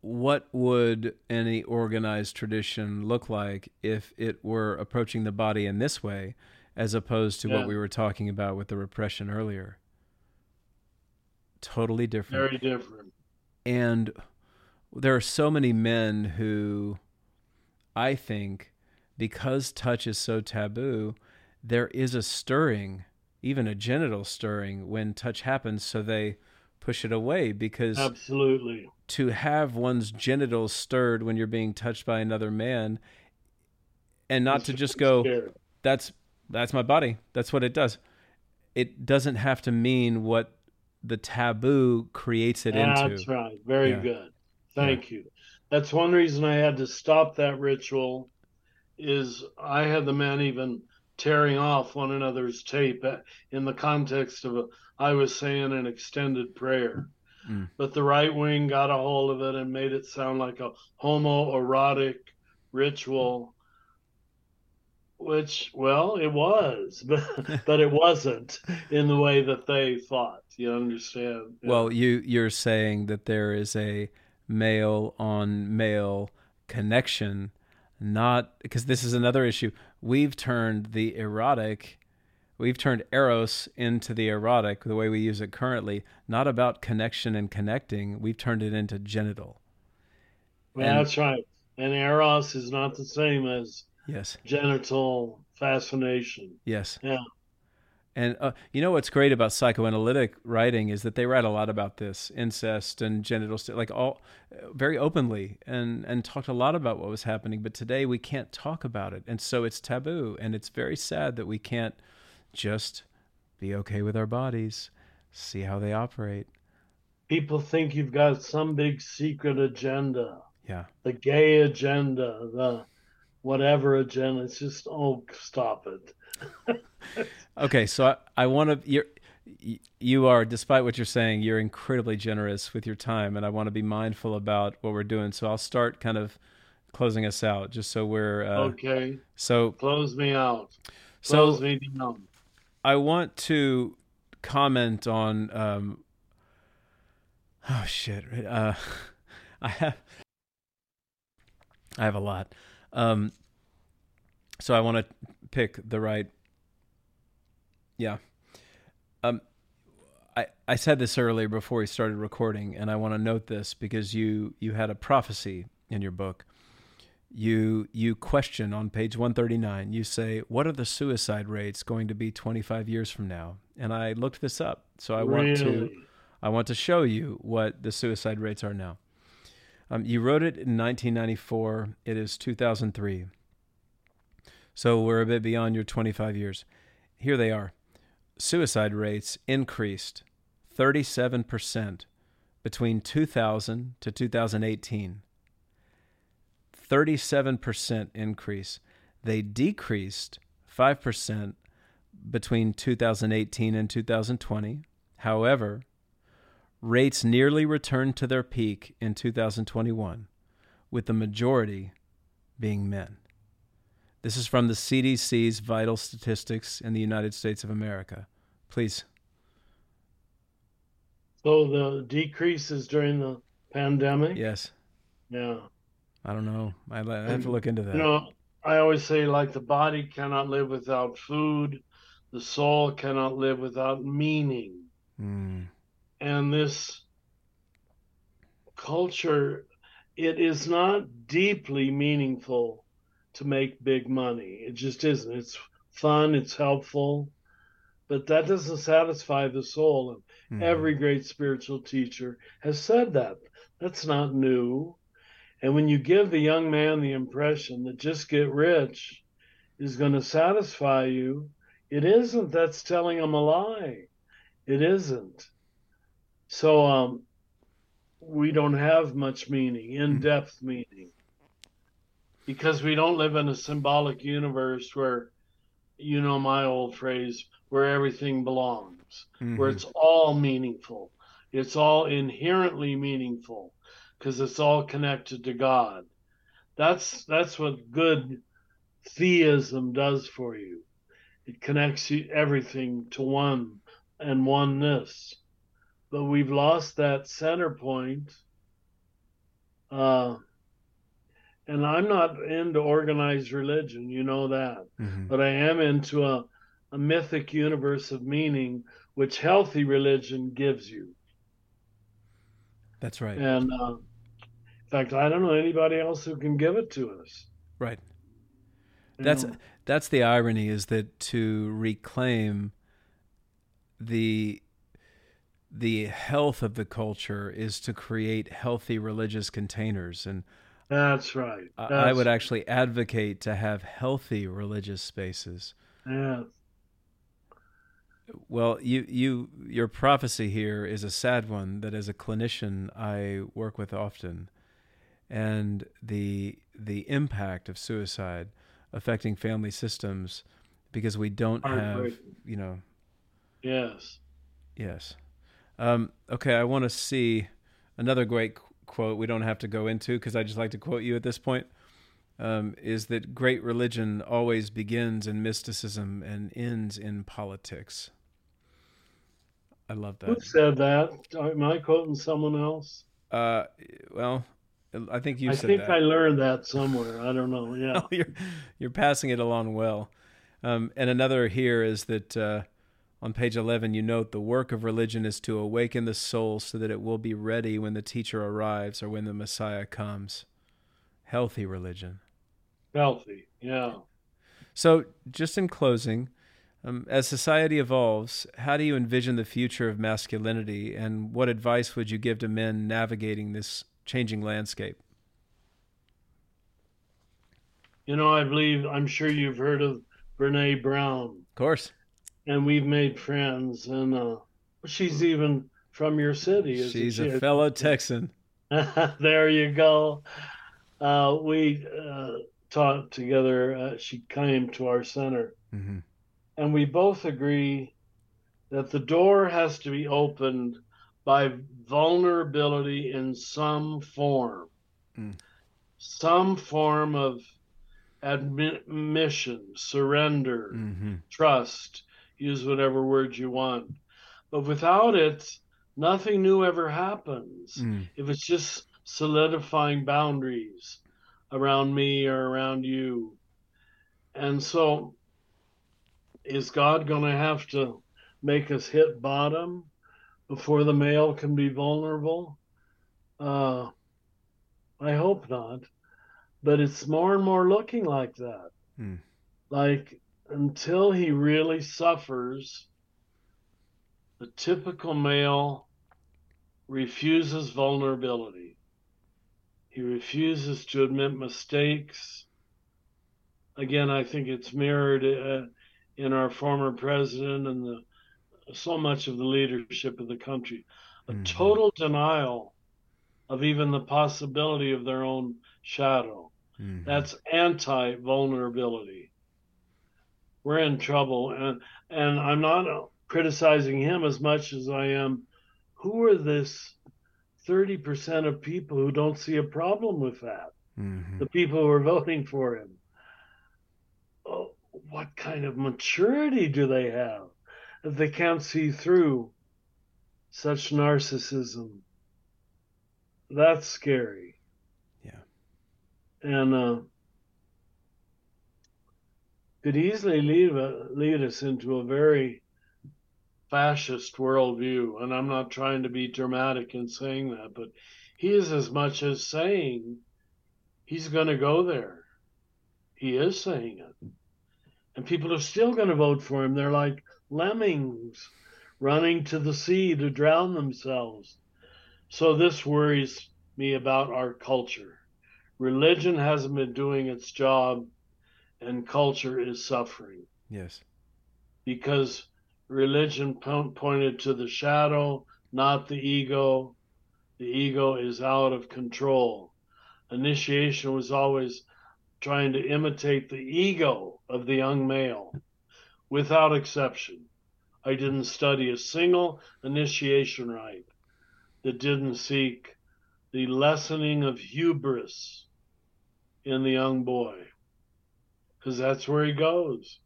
What would any organized tradition look like if it were approaching the body in this way? as opposed to yeah. what we were talking about with the repression earlier. Totally different. Very different. And there are so many men who I think because touch is so taboo, there is a stirring, even a genital stirring when touch happens so they push it away because Absolutely. To have one's genitals stirred when you're being touched by another man and not to just go scared. that's that's my body. That's what it does. It doesn't have to mean what the taboo creates it That's into. That's right. Very yeah. good. Thank yeah. you. That's one reason I had to stop that ritual. Is I had the men even tearing off one another's tape in the context of a, I was saying an extended prayer. Mm. But the right wing got a hold of it and made it sound like a homoerotic ritual, which, well, it was, but, but it wasn't in the way that they thought. You understand? Yeah. Well, you you're saying that there is a male on male connection, not because this is another issue. We've turned the erotic we've turned eros into the erotic the way we use it currently not about connection and connecting. We've turned it into genital. Well, and, that's right. And eros is not the same as yes. genital fascination. Yes. Yeah and uh, you know what's great about psychoanalytic writing is that they write a lot about this incest and genital st- like all very openly and and talked a lot about what was happening but today we can't talk about it and so it's taboo and it's very sad that we can't just be okay with our bodies, see how they operate. People think you've got some big secret agenda. Yeah. The gay agenda, the whatever agenda. It's just, oh, stop it. okay, so I, I want to. You're, you are, despite what you're saying, you're incredibly generous with your time, and I want to be mindful about what we're doing. So I'll start kind of closing us out, just so we're uh, okay. So close me out. Close so, me down. I want to comment on. Um, oh shit! Uh, I have I have a lot. Um, so I want to pick the right. Yeah. Um, I I said this earlier before we started recording, and I want to note this because you you had a prophecy in your book you you question on page 139 you say what are the suicide rates going to be 25 years from now and i looked this up so i really? want to i want to show you what the suicide rates are now um, you wrote it in 1994 it is 2003 so we're a bit beyond your 25 years here they are suicide rates increased 37% between 2000 to 2018 37% increase. They decreased 5% between 2018 and 2020. However, rates nearly returned to their peak in 2021, with the majority being men. This is from the CDC's vital statistics in the United States of America. Please. So the decreases during the pandemic? Yes. Yeah. I don't know. I, I have to look into that. You know, I always say like the body cannot live without food, the soul cannot live without meaning. Mm. And this culture, it is not deeply meaningful to make big money. It just isn't. It's fun, it's helpful, but that doesn't satisfy the soul. And mm. every great spiritual teacher has said that. That's not new. And when you give the young man the impression that just get rich is going to satisfy you, it isn't. That's telling him a lie. It isn't. So um, we don't have much meaning, in depth meaning, because we don't live in a symbolic universe where, you know, my old phrase, where everything belongs, mm-hmm. where it's all meaningful, it's all inherently meaningful because it's all connected to God. That's that's what good theism does for you. It connects you, everything to one and oneness. But we've lost that center point. Uh, and I'm not into organized religion, you know that. Mm-hmm. But I am into a, a mythic universe of meaning, which healthy religion gives you. That's right. And uh, fact, I don't know anybody else who can give it to us. Right. You that's know? that's the irony is that to reclaim the the health of the culture is to create healthy religious containers and that's right. That's I would actually advocate to have healthy religious spaces. Yeah. Well, you you your prophecy here is a sad one that as a clinician I work with often and the the impact of suicide affecting family systems because we don't have you know yes yes um, okay i want to see another great quote we don't have to go into because i just like to quote you at this point um, is that great religion always begins in mysticism and ends in politics i love that who said that am i quoting someone else uh, well I think you. I think that. I learned that somewhere. I don't know. Yeah, you're you're passing it along well. Um, and another here is that uh, on page eleven, you note the work of religion is to awaken the soul so that it will be ready when the teacher arrives or when the Messiah comes. Healthy religion. Healthy, yeah. So, just in closing, um, as society evolves, how do you envision the future of masculinity, and what advice would you give to men navigating this changing landscape? You know, I believe, I'm sure you've heard of Brene Brown. Of course. And we've made friends, and uh, she's even from your city. She's she? a fellow Texan. there you go. Uh, we uh, taught together. Uh, she came to our center. Mm-hmm. And we both agree that the door has to be opened by vulnerability in some form, mm. some form of admission, surrender, mm-hmm. trust, use whatever word you want. But without it, nothing new ever happens. Mm. If it's just solidifying boundaries around me or around you. And so, is God going to have to make us hit bottom? before the male can be vulnerable? Uh, I hope not. But it's more and more looking like that. Hmm. Like until he really suffers, the typical male refuses vulnerability. He refuses to admit mistakes. Again, I think it's mirrored uh, in our former president and the so much of the leadership of the country. A mm-hmm. total denial of even the possibility of their own shadow. Mm-hmm. That's anti vulnerability. We're in trouble. And, and I'm not criticizing him as much as I am who are this 30% of people who don't see a problem with that? Mm-hmm. The people who are voting for him. Oh, what kind of maturity do they have? that they can't see through such narcissism. That's scary. Yeah. And uh, could easily lead, lead us into a very fascist worldview. And I'm not trying to be dramatic in saying that, but he is as much as saying he's going to go there. He is saying it. And people are still going to vote for him. They're like, lemmings running to the sea to drown themselves. So this worries me about our culture. Religion hasn't been doing its job, and culture is suffering. Yes. Because religion pointed to the shadow, not the ego. The ego is out of control. Initiation was always trying to imitate the ego of the young male without exception. I didn't study a single initiation rite that didn't seek the lessening of hubris in the young boy, because that's where he goes.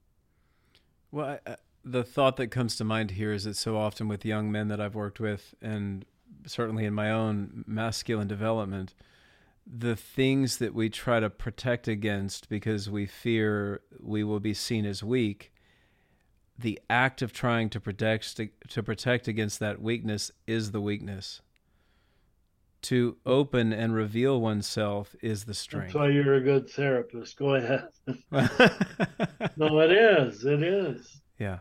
Well, I, the thought that comes to mind here is that so often with young men that I've worked with, and certainly in my own masculine development, the things that we try to protect against because we fear we will be seen as weak the act of trying to protect to protect against that weakness is the weakness. To open and reveal oneself is the strength. That's why you're a good therapist. Go ahead. no, it is. It is. Yeah.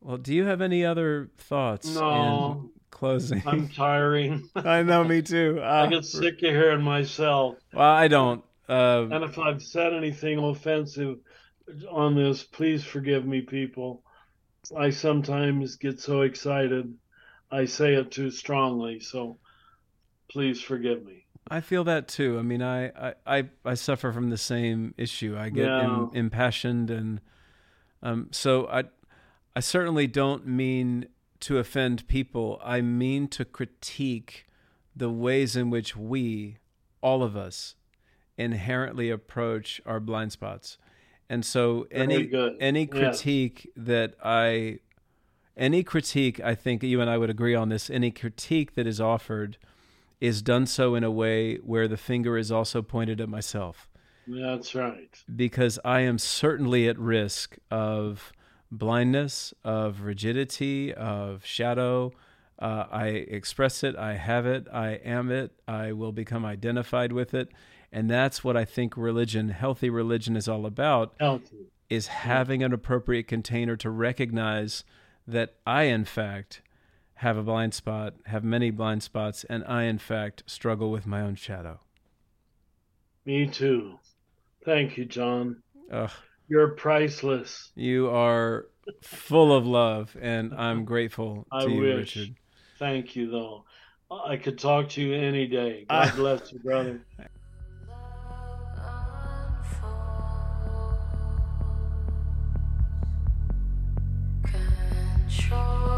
Well, do you have any other thoughts? No. closing. I'm tiring. I know, me too. Uh, I get sick of hearing myself. Well, I don't. Uh, and if I've said anything offensive, on this. Please forgive me, people. I sometimes get so excited, I say it too strongly. So please forgive me. I feel that too. I mean, I, I, I, I suffer from the same issue. I get Yeah. im- impassioned, and um, so I, I certainly don't mean to offend people. I mean to critique the ways in which we, all of us, inherently approach our blind spots. And so, Very any good. any critique that I, any critique, I think you and I would agree on this. Any critique that is offered is done so in a way where the finger is also pointed at myself That's right. because I am certainly at risk of blindness, of rigidity, of shadow. Uh, I express it, I have it, I am it, I will become identified with it. And that's what I think religion, healthy religion, is all about Healthy. is having an appropriate container to recognize that I, in fact, have a blind spot, have many blind spots, and I, in fact, struggle with my own shadow. Me too. Thank you, John. Ugh. You're priceless. You are full of love, and I'm grateful I to you, wish. Richard. Thank you, though. I could talk to you any day. God Ah. bless you, brother. Oh.